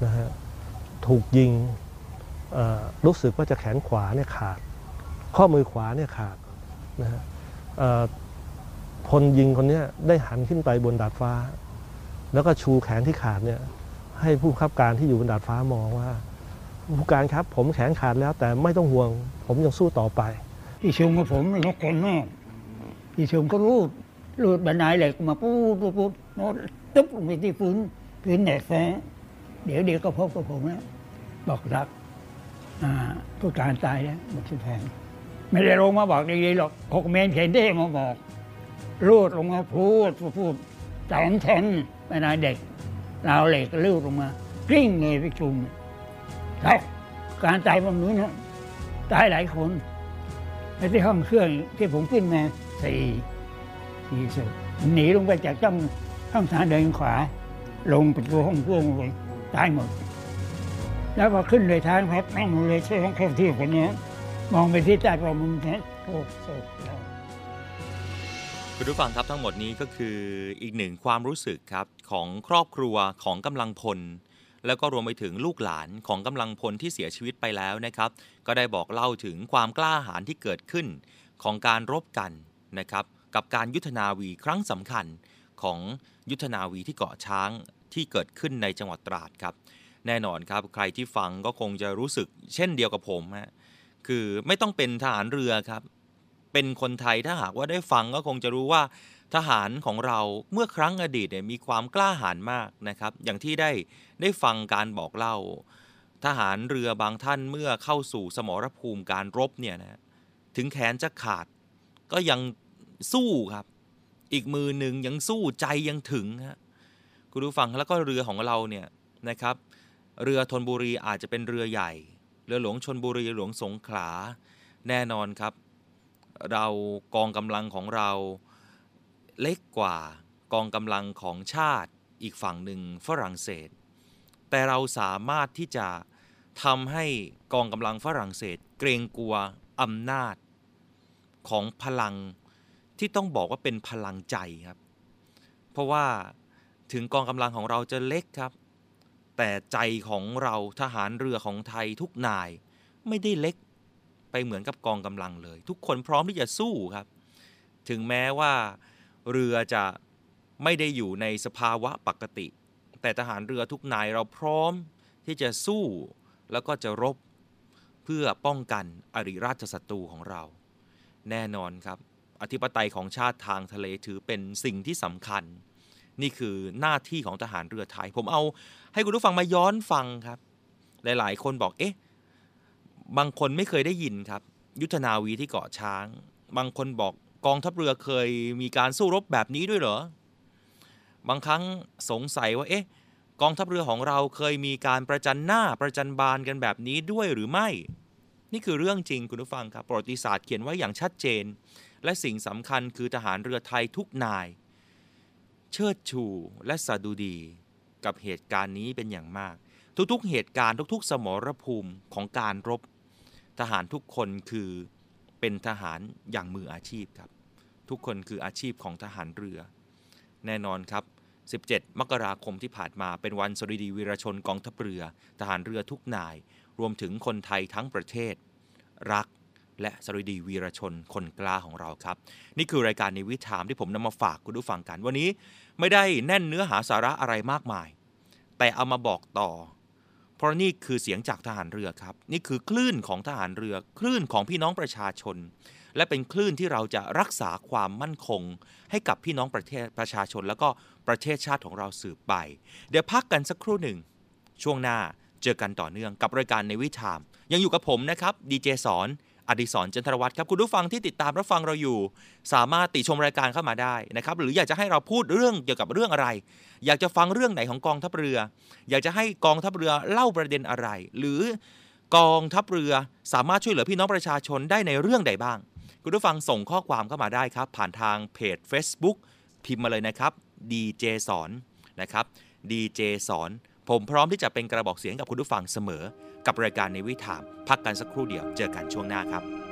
นะฮะถูกยิงรู้สึกว่าจะแขนขวาเนี่ยขาด ข้อมือขวาเนี่ยขาดนะฮะพลยิงคนนี้ได้หันขึ้นไปบนดาดฟ้า แล้วก็ชูแขนที่ขาดเนี่ยให้ผู้บังคับการที่อยู่บนดาดฟ้ามองว่า ผู้การครับ ผมแขนขาดแล้วแต่ไม่ต้องห่วง ผมยังสู้ต่อไป พี่ชุมกับผมนกคนมากพี่ชุมก็รูดรูดบันไดเหล็กมาปูดปูดปูดโน้ตตึ๊บลงไปที่พื้นพื้นแหนกแฟ้เดี๋ยวเดี๋ยวก็พบกับผมแล้วบอกรักผู้การตายแล้วบอกชื่อแพงไม่ได้ลงมาบอกดีๆหรอกหกเมนเข็นได้มาบอกรูดลงมาพูดพูดพูดสองชั้นบันไดเด็กราวเหล็กรูดลงมากลิ้งเลยพี่ชุม ครับการตายบนนู้นะตายหลายคนไอ้ที่ห้องเครื่องที่ผมขึ้นมาสี่สี่ศพหนีลงไปจากช่องช่องทางเดินขวา ลงประตูห้องเครื่องเลยตายหมด แล้วพอขึ้นเลยทางแพับนั่งลงเลยใช้ห้องเครื่องที่คนนี้มองไปที่ใต้ประมุงแท้โอ้ศพแล้วคุณผู้ฟังครับทั้งหมดนี้ก็คืออีกหนึ่งความรู้สึกครับของครอบครัวของกำลังพล แล้วก็รวมไปถึงลูกหลานของกำลังพลที่เสียชีวิตไปแล้วนะครับ ก็ได้บอกเล่าถึงความกล้าหาญที่เกิดขึ้นของการรบกันนะครับกับการยุทธนาวีครั้งสำคัญของยุทธนาวีที่เกาะช้างที่เกิดขึ้นในจังหวัดตราดครับ แน่นอนครับใครที่ฟังก็คงจะรู้สึกเช่นเดียวกับผมฮะคือไม่ต้องเป็นทหารเรือครับ เป็นคนไทยถ้าหากว่าได้ฟังก็คงจะรู้ว่า ทหารของเราเมื่อครั้งอดีตเนี่ยมีความกล้าหาญมากนะครับ อย่างที่ได้ได้ฟังการบอกเล่า ทหารเรือบางท่านเมื่อเข้าสู่สมรภูมิการรบเนี่ยนะถึงแขนจะขาดก็ยังสู้ครับ อีกมือหนึ่งยังสู้ใจยังถึงฮะคุณผู้ฟังแล้วก็เรือของเราเนี่ยนะครับ เรือธนบุรีอาจจะเป็นเรือใหญ่ เรือหลวงชนบุรีหลวงสงขลาแน่นอนครับ เรากองกำลังของเรา เล็กกว่ากองกำลังของชาติอีกฝั่งหนึ่งฝรั่งเศส แต่เราสามารถที่จะทำให้กองกำลังฝรั่งเศส เกรงกลัวอำนาจของพลังที่ต้องบอกว่าเป็นพลังใจครับ เพราะว่าถึงกองกำลังของเราจะเล็กครับ แต่ใจของเราทหารเรือของไทยทุกนายไม่ได้เล็กไปเหมือนกับกองกำลังเลย ทุกคนพร้อมที่จะสู้ครับ ถึงแม้ว่า เรือจะไม่ได้อยู่ในสภาวะปกติ แต่ทหารเรือทุกนายเราพร้อมที่จะสู้แล้วก็จะรบเพื่อป้องกันอริราชศัตรูของเรา แน่นอนครับ อธิปไตยของชาติทางทะเลถือเป็นสิ่งที่สำคัญ นี่คือหน้าที่ของทหารเรือไทย ผมเอาให้คุณผู้ฟังมาย้อนฟังครับ หลายๆ คนบอกเอ๊ะบางคนไม่เคยได้ยินครับ ยุทธนาวีที่เกาะช้าง บางคนบอก กองทัพเรือเคยมีการสู้รบแบบนี้ด้วยเหรอ บางครั้งสงสัยว่าเอ๊ะกองทัพเรือของเราเคยมีการประจันหน้าประจันบานกันแบบนี้ด้วยหรือไม่ นี่คือเรื่องจริงคุณผู้ฟังครับประวัติศาสตร์เขียนไว้อย่างชัดเจน และสิ่งสำคัญคือทหารเรือไทยทุกนาย เชิดชูและสะดุดี กับเหตุการณ์นี้เป็นอย่างมาก ทุกๆ เหตุการณ์ทุก ๆ สมรภูมิของการรบ ทหารทุกคนคือ เป็นทหารอย่างมืออาชีพครับ ทุกคนคืออาชีพของทหารเรือ แน่นอนครับ 17 มกราคมที่ผ่านมาเป็นวันสริดีวีรชนกองทัพเรือ ทหารเรือทุกนาย รวมถึงคนไทยทั้งประเทศ รักและสริดีวีรชนคนกล้าของเราครับ นี่คือรายการในวิถามที่ผมนำมาฝากคุณผู้ฟังกันวันนี้ ไม่ได้แน่นเนื้อหาสาระอะไรมากมาย แต่เอามาบอกต่อ ราะนี่คือเสียงจากทหารเรือครับ นี่คือคลื่นของทหารเรือ คลื่นของพี่น้องประชาชน และเป็นคลื่นที่เราจะรักษาความมั่นคง ให้กับพี่น้องประเทศประชาชน แล้วก็ประเทศชาติของเราสืบไป เดี๋ยวพักกันสักครู่หนึ่ง ช่วงหน้าเจอกันต่อเนื่องกับรายการในวิถาม ยังอยู่กับผมนะครับดีเจสอน อดิศรจันทรวัตรครับคุณผู้ฟังที่ติดตามรับฟังเราอยู่ สามารถติชมรายการเข้ามาได้นะครับหรืออยากจะให้เราพูดเรื่องเกี่ยวกับเรื่องอะไร อยากจะฟังเรื่องไหนของกองทัพเรือ อยากจะให้กองทัพเรือเล่าประเด็นอะไร หรือกองทัพเรือสามารถช่วยเหลือพี่น้องประชาชนได้ในเรื่องใดบ้าง คุณผู้ฟังส่งข้อความเข้ามาได้ครับ ผ่านทางเพจ Facebook พิมพ์มาเลยนะครับดีเจสอนนะครับดีเจสอน ผมพร้อมที่จะเป็นกระบอกเสียงกับคุณผู้ฟังเสมอ กับรายการในวิถีพักกันสักครู่เดียว เจอกันช่วงหน้าครับ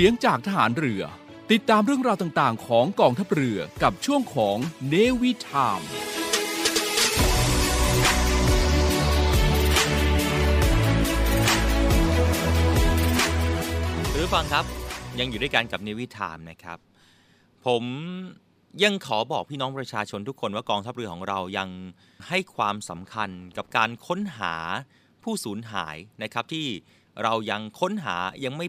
สียงจากทหารเรือ ติดตามเรื่องราวต่างๆ ของกองทัพเรือกับช่วงของเนวิทามคุณผู้ฟังครับยังอยู่ด้วยกันกับเนวิทามนะครับ ผมยังขอบอกพี่น้องประชาชนทุกคนว่ากองทัพเรือของเรายังให้ความสำคัญกับการค้นหาผู้สูญหายนะครับที่เรายังค้นหายังไม่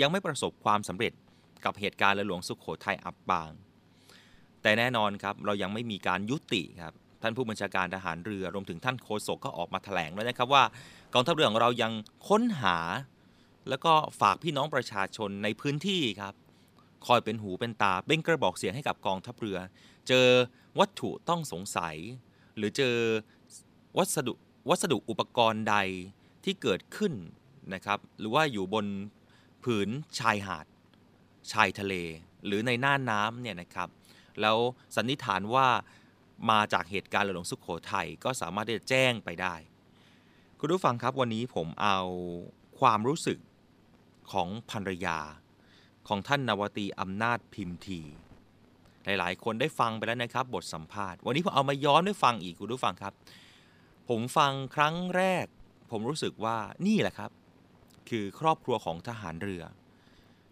ยังไม่ประสบความสำเร็จกับเหตุการณ์เรือหลวงสุขโขทัยอับปาง แต่แน่นอนครับเรายังไม่มีการยุติครับท่านผู้บัญชาการทหารเรือรวมถึงท่านโฆษกก็ออกมาแถลงแล้วนะครับว่ากองทัพเรือของเรายังค้นหา แล้วก็ฝากพี่น้องประชาชนในพื้นที่ครับคอยเป็นหูเป็นตาเป็นกระบอกเสียงให้กับกองทัพเรือ เจอวัตถุต้องสงสัย หรือเจอวัสดุวัสดุอุปกรณ์ใดที่เกิดขึ้นนะครับหรือว่าอยู่บน ผืนชายหาด ชายทะเล หรือในน่านน้ำเนี่ยนะครับ แล้วสันนิษฐานว่ามาจากเหตุการณ์เรือหลวงสุขโขทัยก็สามารถที่จะแจ้งไปได้ คุณผู้ฟังครับวันนี้ผมเอาความรู้สึกของภรรยา ของท่านนวตีอำนาจพิมพ์ทีหลายๆ คนได้ฟังไปแล้วนะครับ บทสัมภาษณ์ วันนี้ผมเอามาย้อนให้ฟังอีกคุณผู้ฟังครับ ผมฟังครั้งแรก ผมรู้สึกว่านี่แหละครับ คือครอบครัวของทหารเรือ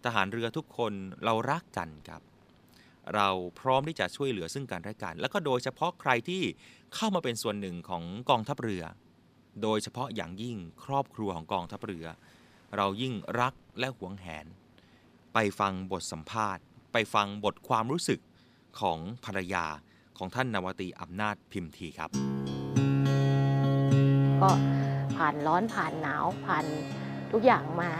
ทหารเรือทุกคนเรารักกันครับ เราพร้อมที่จะช่วยเหลือซึ่งกันและกัน แล้วก็โดยเฉพาะใครที่เข้ามาเป็นส่วนหนึ่งของกองทัพเรือ โดยเฉพาะอย่างยิ่งครอบครัวของกองทัพเรือ เรายิ่งรักและหวงแหน ไปฟังบทสัมภาษณ์ ไปฟังบทความรู้สึกของภรรยาของท่านนวตีอำนาจพิมพ์ทีครับ ก็ผ่านร้อนผ่านหนาวผ่าน ทุกอย่างมา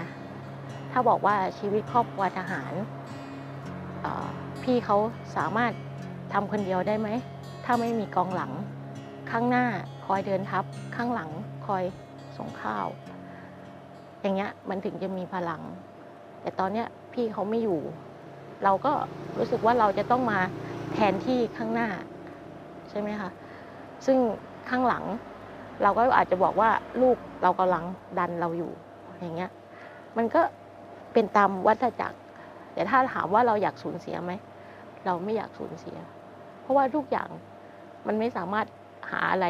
ถ้าบอกว่าชีวิตครอบครัวทหาร พี่เขาสามารถทำคนเดียวได้ไหม ถ้าไม่มีกองหลัง ข้างหน้าคอยเดินทัพ ข้างหลังคอยส่งข้าว อย่างเงี้ยมันถึงจะมีพลัง แต่ตอนเนี้ยพี่เขาไม่อยู่ เราก็รู้สึกว่าเราจะต้องมาแทนที่ข้างหน้า ใช่ไหมคะ ซึ่งข้างหลัง เราก็อาจจะบอกว่าลูกเรากำลังดันเราอยู่ อย่างเงี้ย มันก็เป็นตามวัฏจักร แต่ถ้าถามว่าเราอยากสูญเสียไหม เราไม่อยากสูญเสีย เพราะว่าทุกอย่างมันไม่สามารถหาอะไร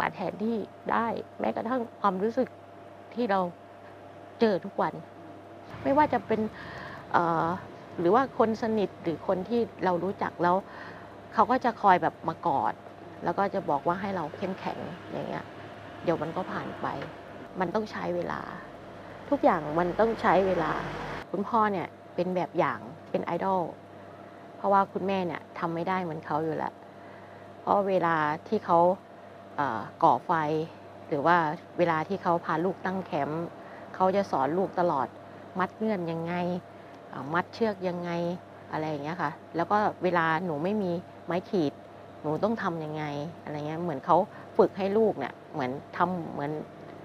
มาแทนที่ได้ แม้กระทั่งความรู้สึกที่เราเจอทุกวัน ไม่ว่าจะเป็นหรือว่าคนสนิทหรือคนที่เรารู้จักแล้ว เขาก็จะคอยแบบมากอด แล้วก็จะบอกว่าให้เราเข้มแข็งอย่างเงี้ยเดี๋ยวมันก็ผ่านไป มันต้องใช้เวลา ทุกอย่างมันต้องใช้เวลา คุณพ่อเนี่ยเป็นแบบอย่างเป็นไอดอลเพราะว่าคุณแม่เนี่ยทำไม่ได้เหมือนเขาอยู่แล้ว เพราะเวลาที่เขาเก่อไฟ หรือว่าเวลาที่เขาพาลูกตั้งแคมป์เขาจะสอนลูกตลอด มัดเงื่อนยังไง มัดเชือกยังไงอะไรอย่างเงี้ยค่ะ แล้วก็เวลาหนูไม่มีไม้ขีด หนูต้องทำยังไงอะไรเงี้ย เหมือนเขาฝึกให้ลูกเนี่ย เหมือนทำเหมือน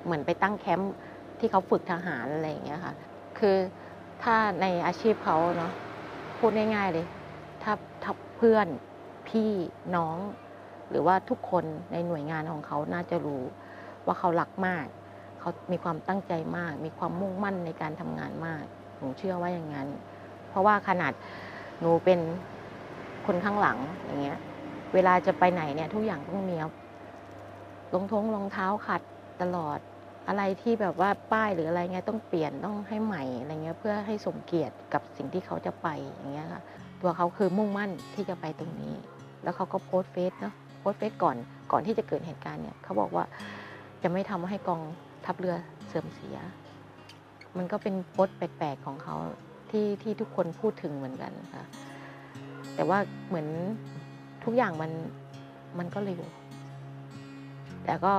เหมือนไปตั้งแคมป์ ที่เขาฝึกทหารอะไรอย่างเงี้ยค่ะ คือถ้าในอาชีพเขาเนาะพูดง่ายๆเลยถ้าถ้าเพื่อนพี่น้อง หรือว่าทุกคนในหน่วยงานของเขาน่าจะรู้ว่าเขารักมาก เขามีความตั้งใจมาก มีความมุ่งมั่นในการทำงานมากหนูเชื่อว่าอย่างนั้น เพราะว่าขนาดหนูเป็นคนข้างหลังอย่างเงี้ย เวลาจะไปไหนเนี่ยทุกอย่างต้องมีรองท้องรองเท้าขัดตลอด อะไรที่แบบว่าป้ายหรืออะไรเงี้ยต้องเปลี่ยนต้องให้ใหม่อะไรเงี้ยเพื่อให้สมเกียรติกับสิ่งที่เขาจะไปอย่างเงี้ยค่ะตัวเขาคือมุ่งมั่นที่จะไปตรงนี้ แล้วเขาก็โพสเฟซเนาะโพสเฟซก่อนก่อนที่จะเกิดเหตุการณ์เนี่ยเขาบอกว่าจะไม่ทำให้กองทัพเรือเสื่อมเสีย มันก็เป็นโพสแปลกๆของเขาที่ที่ทุกคนพูดถึงเหมือนกันค่ะแต่ว่าเหมือนทุกอย่างมันมันก็เร็วแต่ก็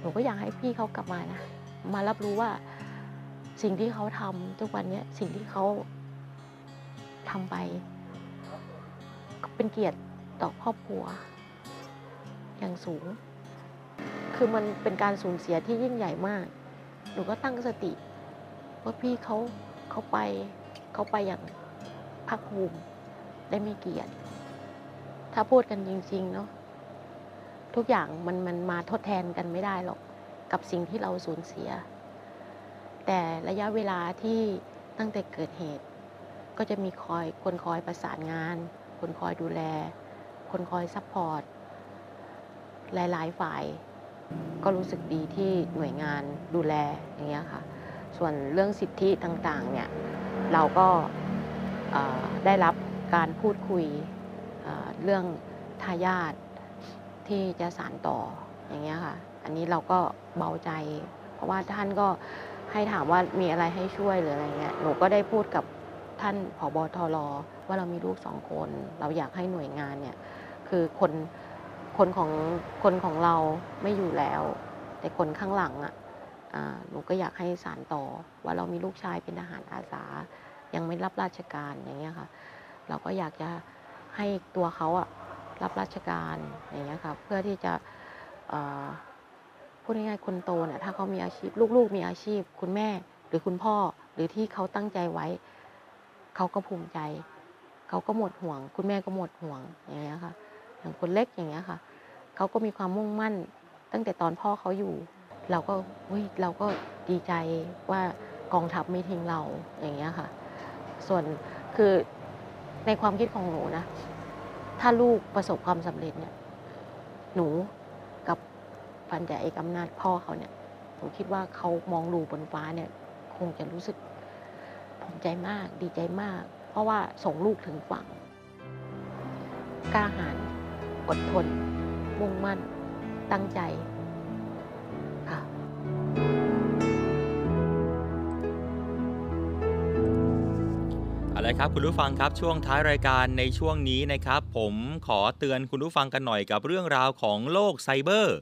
หนูก็อยากให้พี่เขากลับมานะ มารับรู้ว่าสิ่งที่เขาทำทุกวันเนี้ยสิ่งที่เขาทำไป เป็นเกียรติต่อครอบครัว อย่างสูง คือมันเป็นการสูญเสียที่ยิ่งใหญ่มาก หนูก็ตั้งสติ ว่าพี่เขาเขาไปเขาไปอย่างภาคภูมิได้มีเกียรติ ถ้าพูดกันจริง ๆ เนาะ ทุกอย่างมันมันมาทดแทนกันไม่ได้หรอกกับสิ่งที่เราสูญเสีย แต่ระยะเวลาที่ตั้งแต่เกิดเหตุ ก็จะมีคอยคนคอยประสานงาน คนคอยดูแล คนคอย support หลายๆฝ่าย ก็รู้สึกดีที่หน่วยงานดูแลอย่างเงี้ยค่ะ ส่วนเรื่องสิทธิต่างๆเนี่ยเราก็ได้รับการพูดคุยเรื่องทายาท ที่จะสานต่ออย่างเงี้ยค่ะ อันนี้เราก็เบาใจ เพราะว่าท่านก็ให้ถามว่ามีอะไรให้ช่วยหรืออะไรเงี้ยหนูก็ได้พูดกับท่านผบทรว่าเรามีลูกสองคน เราอยากให้หน่วยงานเนี่ยคือคนคนของคนของเราไม่อยู่แล้ว แต่คนข้างหลังอะอ่าหนูก็อยากให้สารต่อ ว่าเรามีลูกชายเป็นทหารอาสา ยังไม่รับราชการอย่างเงี้ยค่ะ เราก็อยากจะให้ตัวเขาอะ รับราชการอย่างเงี้ยค่ะเพื่อที่จะพูดง่ายๆคนโตเนี่ยถ้าเขามีอาชีพ ลูกๆ มีอาชีพ คุณแม่หรือคุณพ่อหรือที่เขาตั้งใจไว้ เขาก็ภูมิใจ เขาก็หมดห่วง คุณแม่ก็หมดห่วงอย่างเงี้ยค่ะ อย่างคนเล็กอย่างเงี้ยค่ะ เขาก็มีความมุ่งมั่น ตั้งแต่ตอนพ่อเขาอยู่ เราก็เฮ้ยเราก็ดีใจว่ากองทัพไม่ทิ้งเราอย่างเงี้ยค่ะ ส่วนคือในความคิดของหนูนะ ถ้าลูกประสบความสำเร็จเนี่ยหนูกับพันจ่าเอกอำนาจพ่อเขาเนี่ยหนูคิดว่าเขามองรูบนฟ้าเนี่ย คงจะรู้สึกภูมิใจมากดีใจมาก เพราะว่าส่งลูกถึงฝั่งกล้าหาญอดทน มุ่งมั่น ตั้งใจ เอาละครับคุณผู้ฟังครับช่วงท้ายรายการในช่วงนี้นะครับ ผมขอเตือนคุณผู้ฟังกันหน่อยกับเรื่องราวของโลกไซเบอร์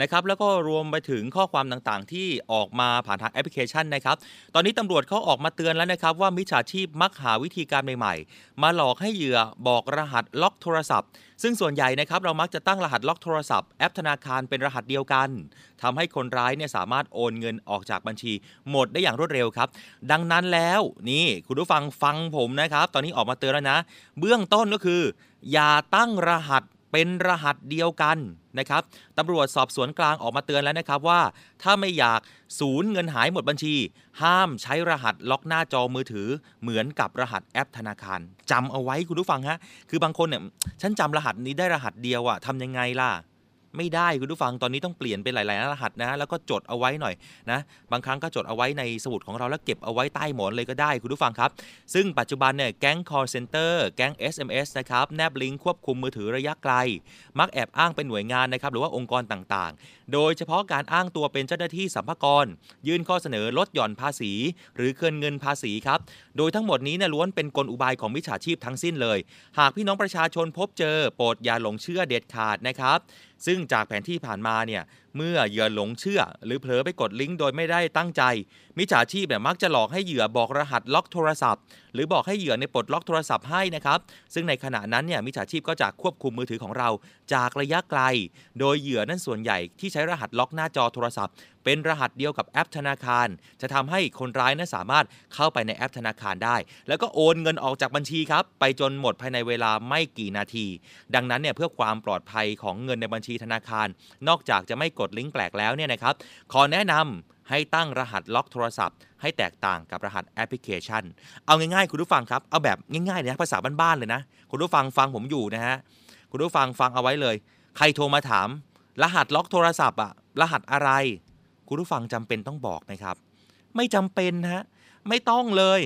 นะครับแล้วก็รวมไปถึงข้อความต่างๆ ที่ออกมาผ่านทางแอปพลิเคชันนะครับตอนนี้ตำรวจเขาออกมาเตือนแล้วนะครับว่ามิจฉาชีพมักหาวิธีการใหม่ๆ มาหลอกให้เหยื่อบอกรหัสล็อกโทรศัพท์ ซึ่งส่วนใหญ่นะครับเรามักจะตั้งรหัสล็อกโทรศัพท์แอปธนาคารเป็นรหัสเดียวกันทำให้คนร้ายเนี่ยสามารถโอนเงินออกจากบัญชี หมดได้อย่างรวดเร็วครับ ดังนั้นแล้วนี่คุณผู้ฟังฟังผมนะครับ ตอนนี้ออกมาเตือนแล้วนะ เบื้องต้นก็คือ อย่าตั้งรหัส เป็นรหัสเดียวกันนะครับตำรวจสอบสวนกลางออกมาเตือนแล้วนะครับว่า ถ้าไม่อยากสูญเงินหายหมดบัญชี ห้ามใช้รหัสล็อกหน้าจอมือถือ เหมือนกับรหัสแอปธนาคารจำเอาไว้คุณผู้ฟังฮะคือบางคนเนี่ยฉันจำรหัสนี้ได้รหัสเดียวอะทำยังไงล่ะ ไม่ได้คุณผู้ฟังตอนนี้ต้องเปลี่ยนเป็นหลาย ๆ รหัสนะแล้วก็จดเอาไว้หน่อยนะบางครั้งก็จดเอาไว้ในสมุดของเราแล้วเก็บเอาไว้ใต้หมอนเลยก็ได้คุณผู้ฟังครับ ซึ่งปัจจุบันเนี่ยแก๊ง call center แก๊ง SMS นะครับแนบลิงก์ควบคุมมือถือระยะไกล มักแอบอ้างเป็นหน่วยงานนะครับหรือว่าองค์กรต่างๆ โดยเฉพาะการอ้างตัวเป็นเจ้าหน้าที่สัมภากรยื่นข้อเสนอลดหย่อนภาษี หรือเคลื่อนเงินภาษีครับโดยทั้งหมดนี้เนี่ยล้วนเป็นกลอุบายของมิจฉาชีพทั้งสิ้นเลย หากพี่น้องประชาชนพบเจอ โปรดอย่าหลงเชื่อเด็ดขาดนะครับ ซึ่งจากแผนที่ผ่านมาเนี่ยเมื่อเหยื่อหลงเชื่อ หรือเผลอไปกดลิงก์โดยไม่ได้ตั้งใจ มิจฉาชีพเนี่ยมักจะหลอกให้เหยื่อบอกรหัสล็อกโทรศัพท์ หรือบอกให้เหยื่อในปลดล็อกโทรศัพท์ให้นะครับ ซึ่งในขณะนั้นเนี่ยมิจฉาชีพก็จะควบคุมมือถือของเราจากระยะไกล โดยเหยื่อนั้นส่วนใหญ่ที่ใช้รหัสล็อกหน้าจอโทรศัพท์ เป็นรหัสเดียวกับแอปธนาคาร จะทำให้คนร้ายนั้นสามารถเข้าไปในแอปธนาคารได้ แล้วก็โอนเงินออกจากบัญชีครับไปจนหมดภายในเวลาไม่กี่นาที ดังนั้นเนี่ยเพื่อความปลอดภัยของเงินในบัญชีธนาคาร นอกจากจะไม่กดลิงก์แปลกแล้วเนี่ยนะครับ ขอแนะนำให้ตั้งรหัสล็อกโทรศัพท์ ให้แตกต่างกับรหัสแอปพลิเคชัน เอาง่ายๆ คุณผู้ฟังครับ เอาแบบง่ายๆเลยนะภาษาบ้านๆเลยนะ คุณผู้ฟังฟังผมอยู่นะฮะ คุณผู้ฟังฟังเอาไว้เลย ใครโทรมาถาม รหัสล็อกโทรศัพท์อะรหัสอะไร คุณผู้ฟังจำเป็นต้องบอกไหมครับ ไม่จำเป็นฮะ ไม่ต้องเลย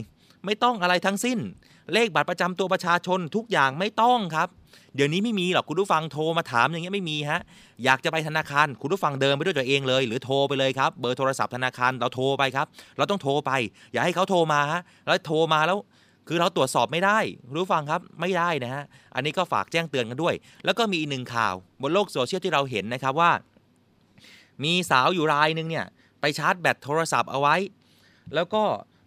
ไม่ต้องอะไรทั้งสิ้น เลขบัตรประจำตัวประชาชนทุกอย่างไม่ต้องครับ เดี๋ยวนี้ไม่มีหรอกคุณผู้ฟังโทรมาถามอย่างเงี้ยไม่มีฮะอยากจะไปธนาคารคุณผู้ฟังเดินไปด้วยตัวเองเลย หรือโทรไปเลยครับ เบอร์โทรศัพท์ธนาคารเราโทรไปครับ เราต้องโทรไป อย่าให้เขาโทรมาฮะแล้วโทรมาแล้วคือเราตรวจสอบไม่ได้คุณผู้ฟังครับไม่ได้นะฮะอันนี้ก็ฝากแจ้งเตือนกันด้วย แล้วก็มีอีกหนึ่งข่าว บนโลกโซเชียลที่เราเห็นนะครับว่า มีสาวอยู่รายหนึ่งเนี่ยไปชาร์จแบตโทรศัพท์เอาไว้ แล้วก็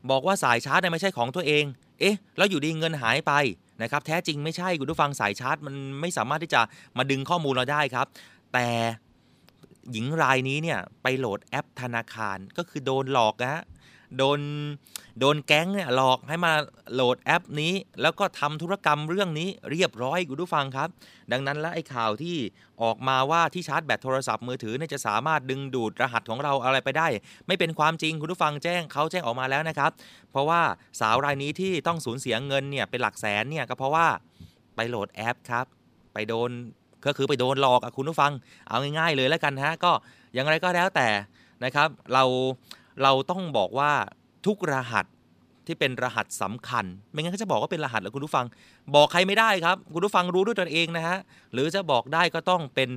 บอกว่าสายชาร์จเนี่ยไม่ใช่ของตัวเอง เอ๊ะแล้วอยู่ดีเงินหายไปนะครับแท้จริงไม่ใช่คุณผู้ฟังสายชาร์จ มันไม่สามารถที่จะมาดึงข้อมูลเราได้ครับ แต่หญิงรายนี้เนี่ยไปโหลดแอปธนาคารก็คือโดนหลอกนะฮะ โดนโดนแก๊งเนี่ยหลอกให้มาโหลดแอปนี้ แล้วก็ทำธุรกรรมเรื่องนี้เรียบร้อยคุณผู้ฟังครับ ดังนั้นแล้วไอ้ข่าวที่ออกมาว่าที่ชาร์จแบตโทรศัพท์มือถือเนี่ยจะสามารถดึงดูดรหัสของเราอะไรไปได้ ไม่เป็นความจริงคุณผู้ฟังแจ้งเขาแจ้งออกมาแล้วนะครับ เพราะว่าสาวรายนี้ที่ต้องสูญเสียเงินเนี่ยเป็นหลักแสนเนี่ยก็เพราะว่าไปโหลดแอปครับ ไปโดนก็คือไปโดนหลอกอะคุณผู้ฟังเอาง่ายๆเลยแล้วกันฮะก็อย่างไรก็แล้วแต่นะครับ เรา เราต้องบอกว่าทุกรหัสที่เป็นรหัสสำคัญ ไม่งั้นก็จะบอกว่าเป็นรหัสแล้วคุณผู้ฟัง บอกใครไม่ได้ครับ คุณผู้ฟังรู้ด้วยตนเองนะฮะ หรือจะบอกได้ก็ต้องเป็น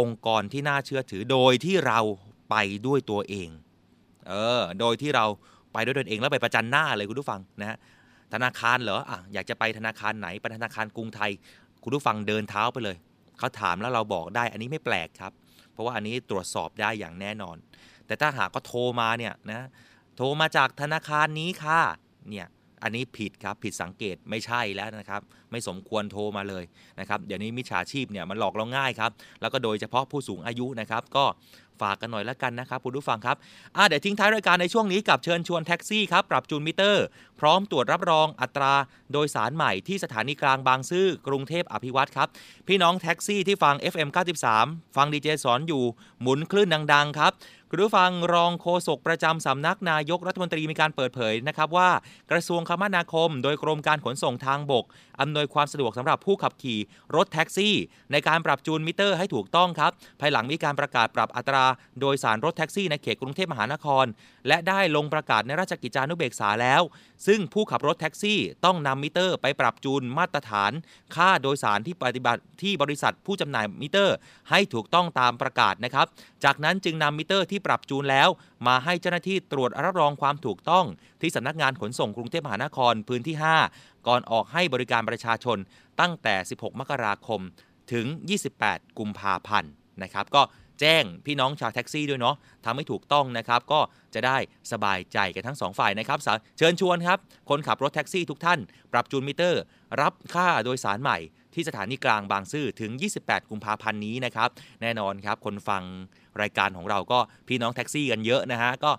องค์กรที่น่าเชื่อถือโดยที่เราไปด้วยตัวเอง เออ โดยที่เราไปด้วยตนเองแล้วไปประจันหน้าเลยคุณผู้ฟังนะฮะ ธนาคารเหรออะอยากจะไปธนาคารไหน ไปธนาคารกรุงไทย คุณผู้ฟังเดินเท้าไปเลย เขาถามแล้วเราบอกได้ อันนี้ไม่แปลกครับ เพราะว่าอันนี้ตรวจสอบได้อย่างแน่นอน แต่ถ้าหากก็โทรมาเนี่ยนะโทรมาจากธนาคารนี้ค่ะเนี่ยอันนี้ผิดครับผิดสังเกตไม่ใช่แล้วนะครับ ไม่สมควรโทรมาเลยนะครับเดี๋ยวนี้มิจฉาชีพเนี่ยมันหลอกเราง่ายครับ แล้วก็โดยเฉพาะผู้สูงอายุนะครับ ก็ฝากกันหน่อยละกันนะครับคุณผู้ฟังครับเดี๋ยวทิ้งท้ายรายการในช่วงนี้กับเชิญชวนแท็กซี่ครับปรับจูนมิเตอร์ พร้อมตรวจรับรองอัตราโดยสารใหม่ที่สถานีกลางบางซื่อกรุงเทพอภิวัตครับ พี่น้องแท็กซี่ที่ฟัง FM 93 ฟังดีเจสอนอยู่หมุนคลื่นดัง ๆ ครับคุณผู้ฟังรองโฆษกประจำสำนักนายกรัฐมนตรีมีการเปิดเผยนะครับว่ากระทรวงคมนาคม โดยกรมการขนส่งทางบก อำนวยความสะดวกสำหรับผู้ขับขี่รถแท็กซี่ ในการปรับจูนมิเตอร์ให้ถูกต้องครับ ภายหลังมีการประกาศปรับอัตรา โดยสารรถแท็กซี่ในเขตกรุงเทพมหานคร และได้ลงประกาศในราชกิจจานุเบกษาแล้ว ซึ่งผู้ขับรถแท็กซี่ต้องนำมิเตอร์ ไปปรับจูนมาตรฐาน ค่าโดยสารที่ปฏิบัติที่บริษัทผู้จำหน่ายมิเตอร์ ให้ถูกต้องตามประกาศนะครับ จากนั้นจึงนำมิเตอร์ที่ปรับจูนแล้ว มาให้เจ้าหน้าที่ตรวจรับรองความถูกต้อง ที่สำนักงานขนส่งกรุงเทพมหานครพื้นที่ 5 ก่อนออกให้บริการประชาชนตั้งแต่ 16 มกราคมถึง 28 กุมภาพันธ์นะครับ ก็แจ้งพี่น้องชาวแท็กซี่ด้วยเนาะทำให้ถูกต้องนะครับ ก็จะได้สบายใจกันทั้งสองฝ่ายนะครับ เชิญชวนครับ คนขับรถแท็กซี่ทุกท่าน ปรับจูนมิเตอร์ รับค่าโดยสารใหม่ ที่สถานีกลางบางซื่อถึง 28 กุมภาพันธ์นี้นะครับ แน่นอนครับ คนฟังรายการของเราก็พี่น้องแท็กซี่กันเยอะนะฮะ ก็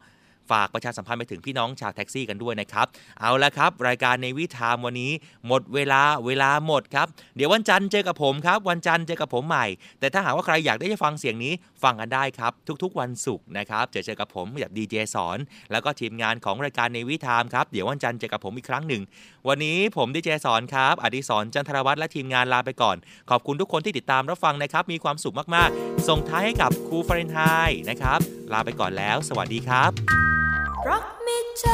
ฝากประชาสัมพันธ์ไปถึงพี่น้องชาวแท็กซี่กันด้วยนะครับ เอาละครับ รายการ Navy Time วันนี้ หมดเวลาเวลาหมดครับ เดี๋ยววันจันทร์เจอกับผมครับ วันจันทร์เจอกับผมใหม่ แต่ถ้าหากว่าใครอยากได้ฟังเสียงนี้ฟังกันได้ครับ ทุกๆ วันศุกร์นะครับจอเจอกับผมแบบดีเจสอน แล้วก็ทีมงานของรายการ Navy Time ครับเดี๋ยววันจันทร์เจอกับผมอีกครั้งหนึ่ง วันนี้ผมดีเจสอนครับอดิศรจันทรวัฒน์และทีมงานลาไปก่อน ขอบคุณทุกคนที่ติดตามรับฟังนะครับมีความสุขมากๆ ส่งท้ายให้กับครูฟรนไฮนะครับ ลาไปก่อนแล้ว สวัสดีครับ รักไม่ใจ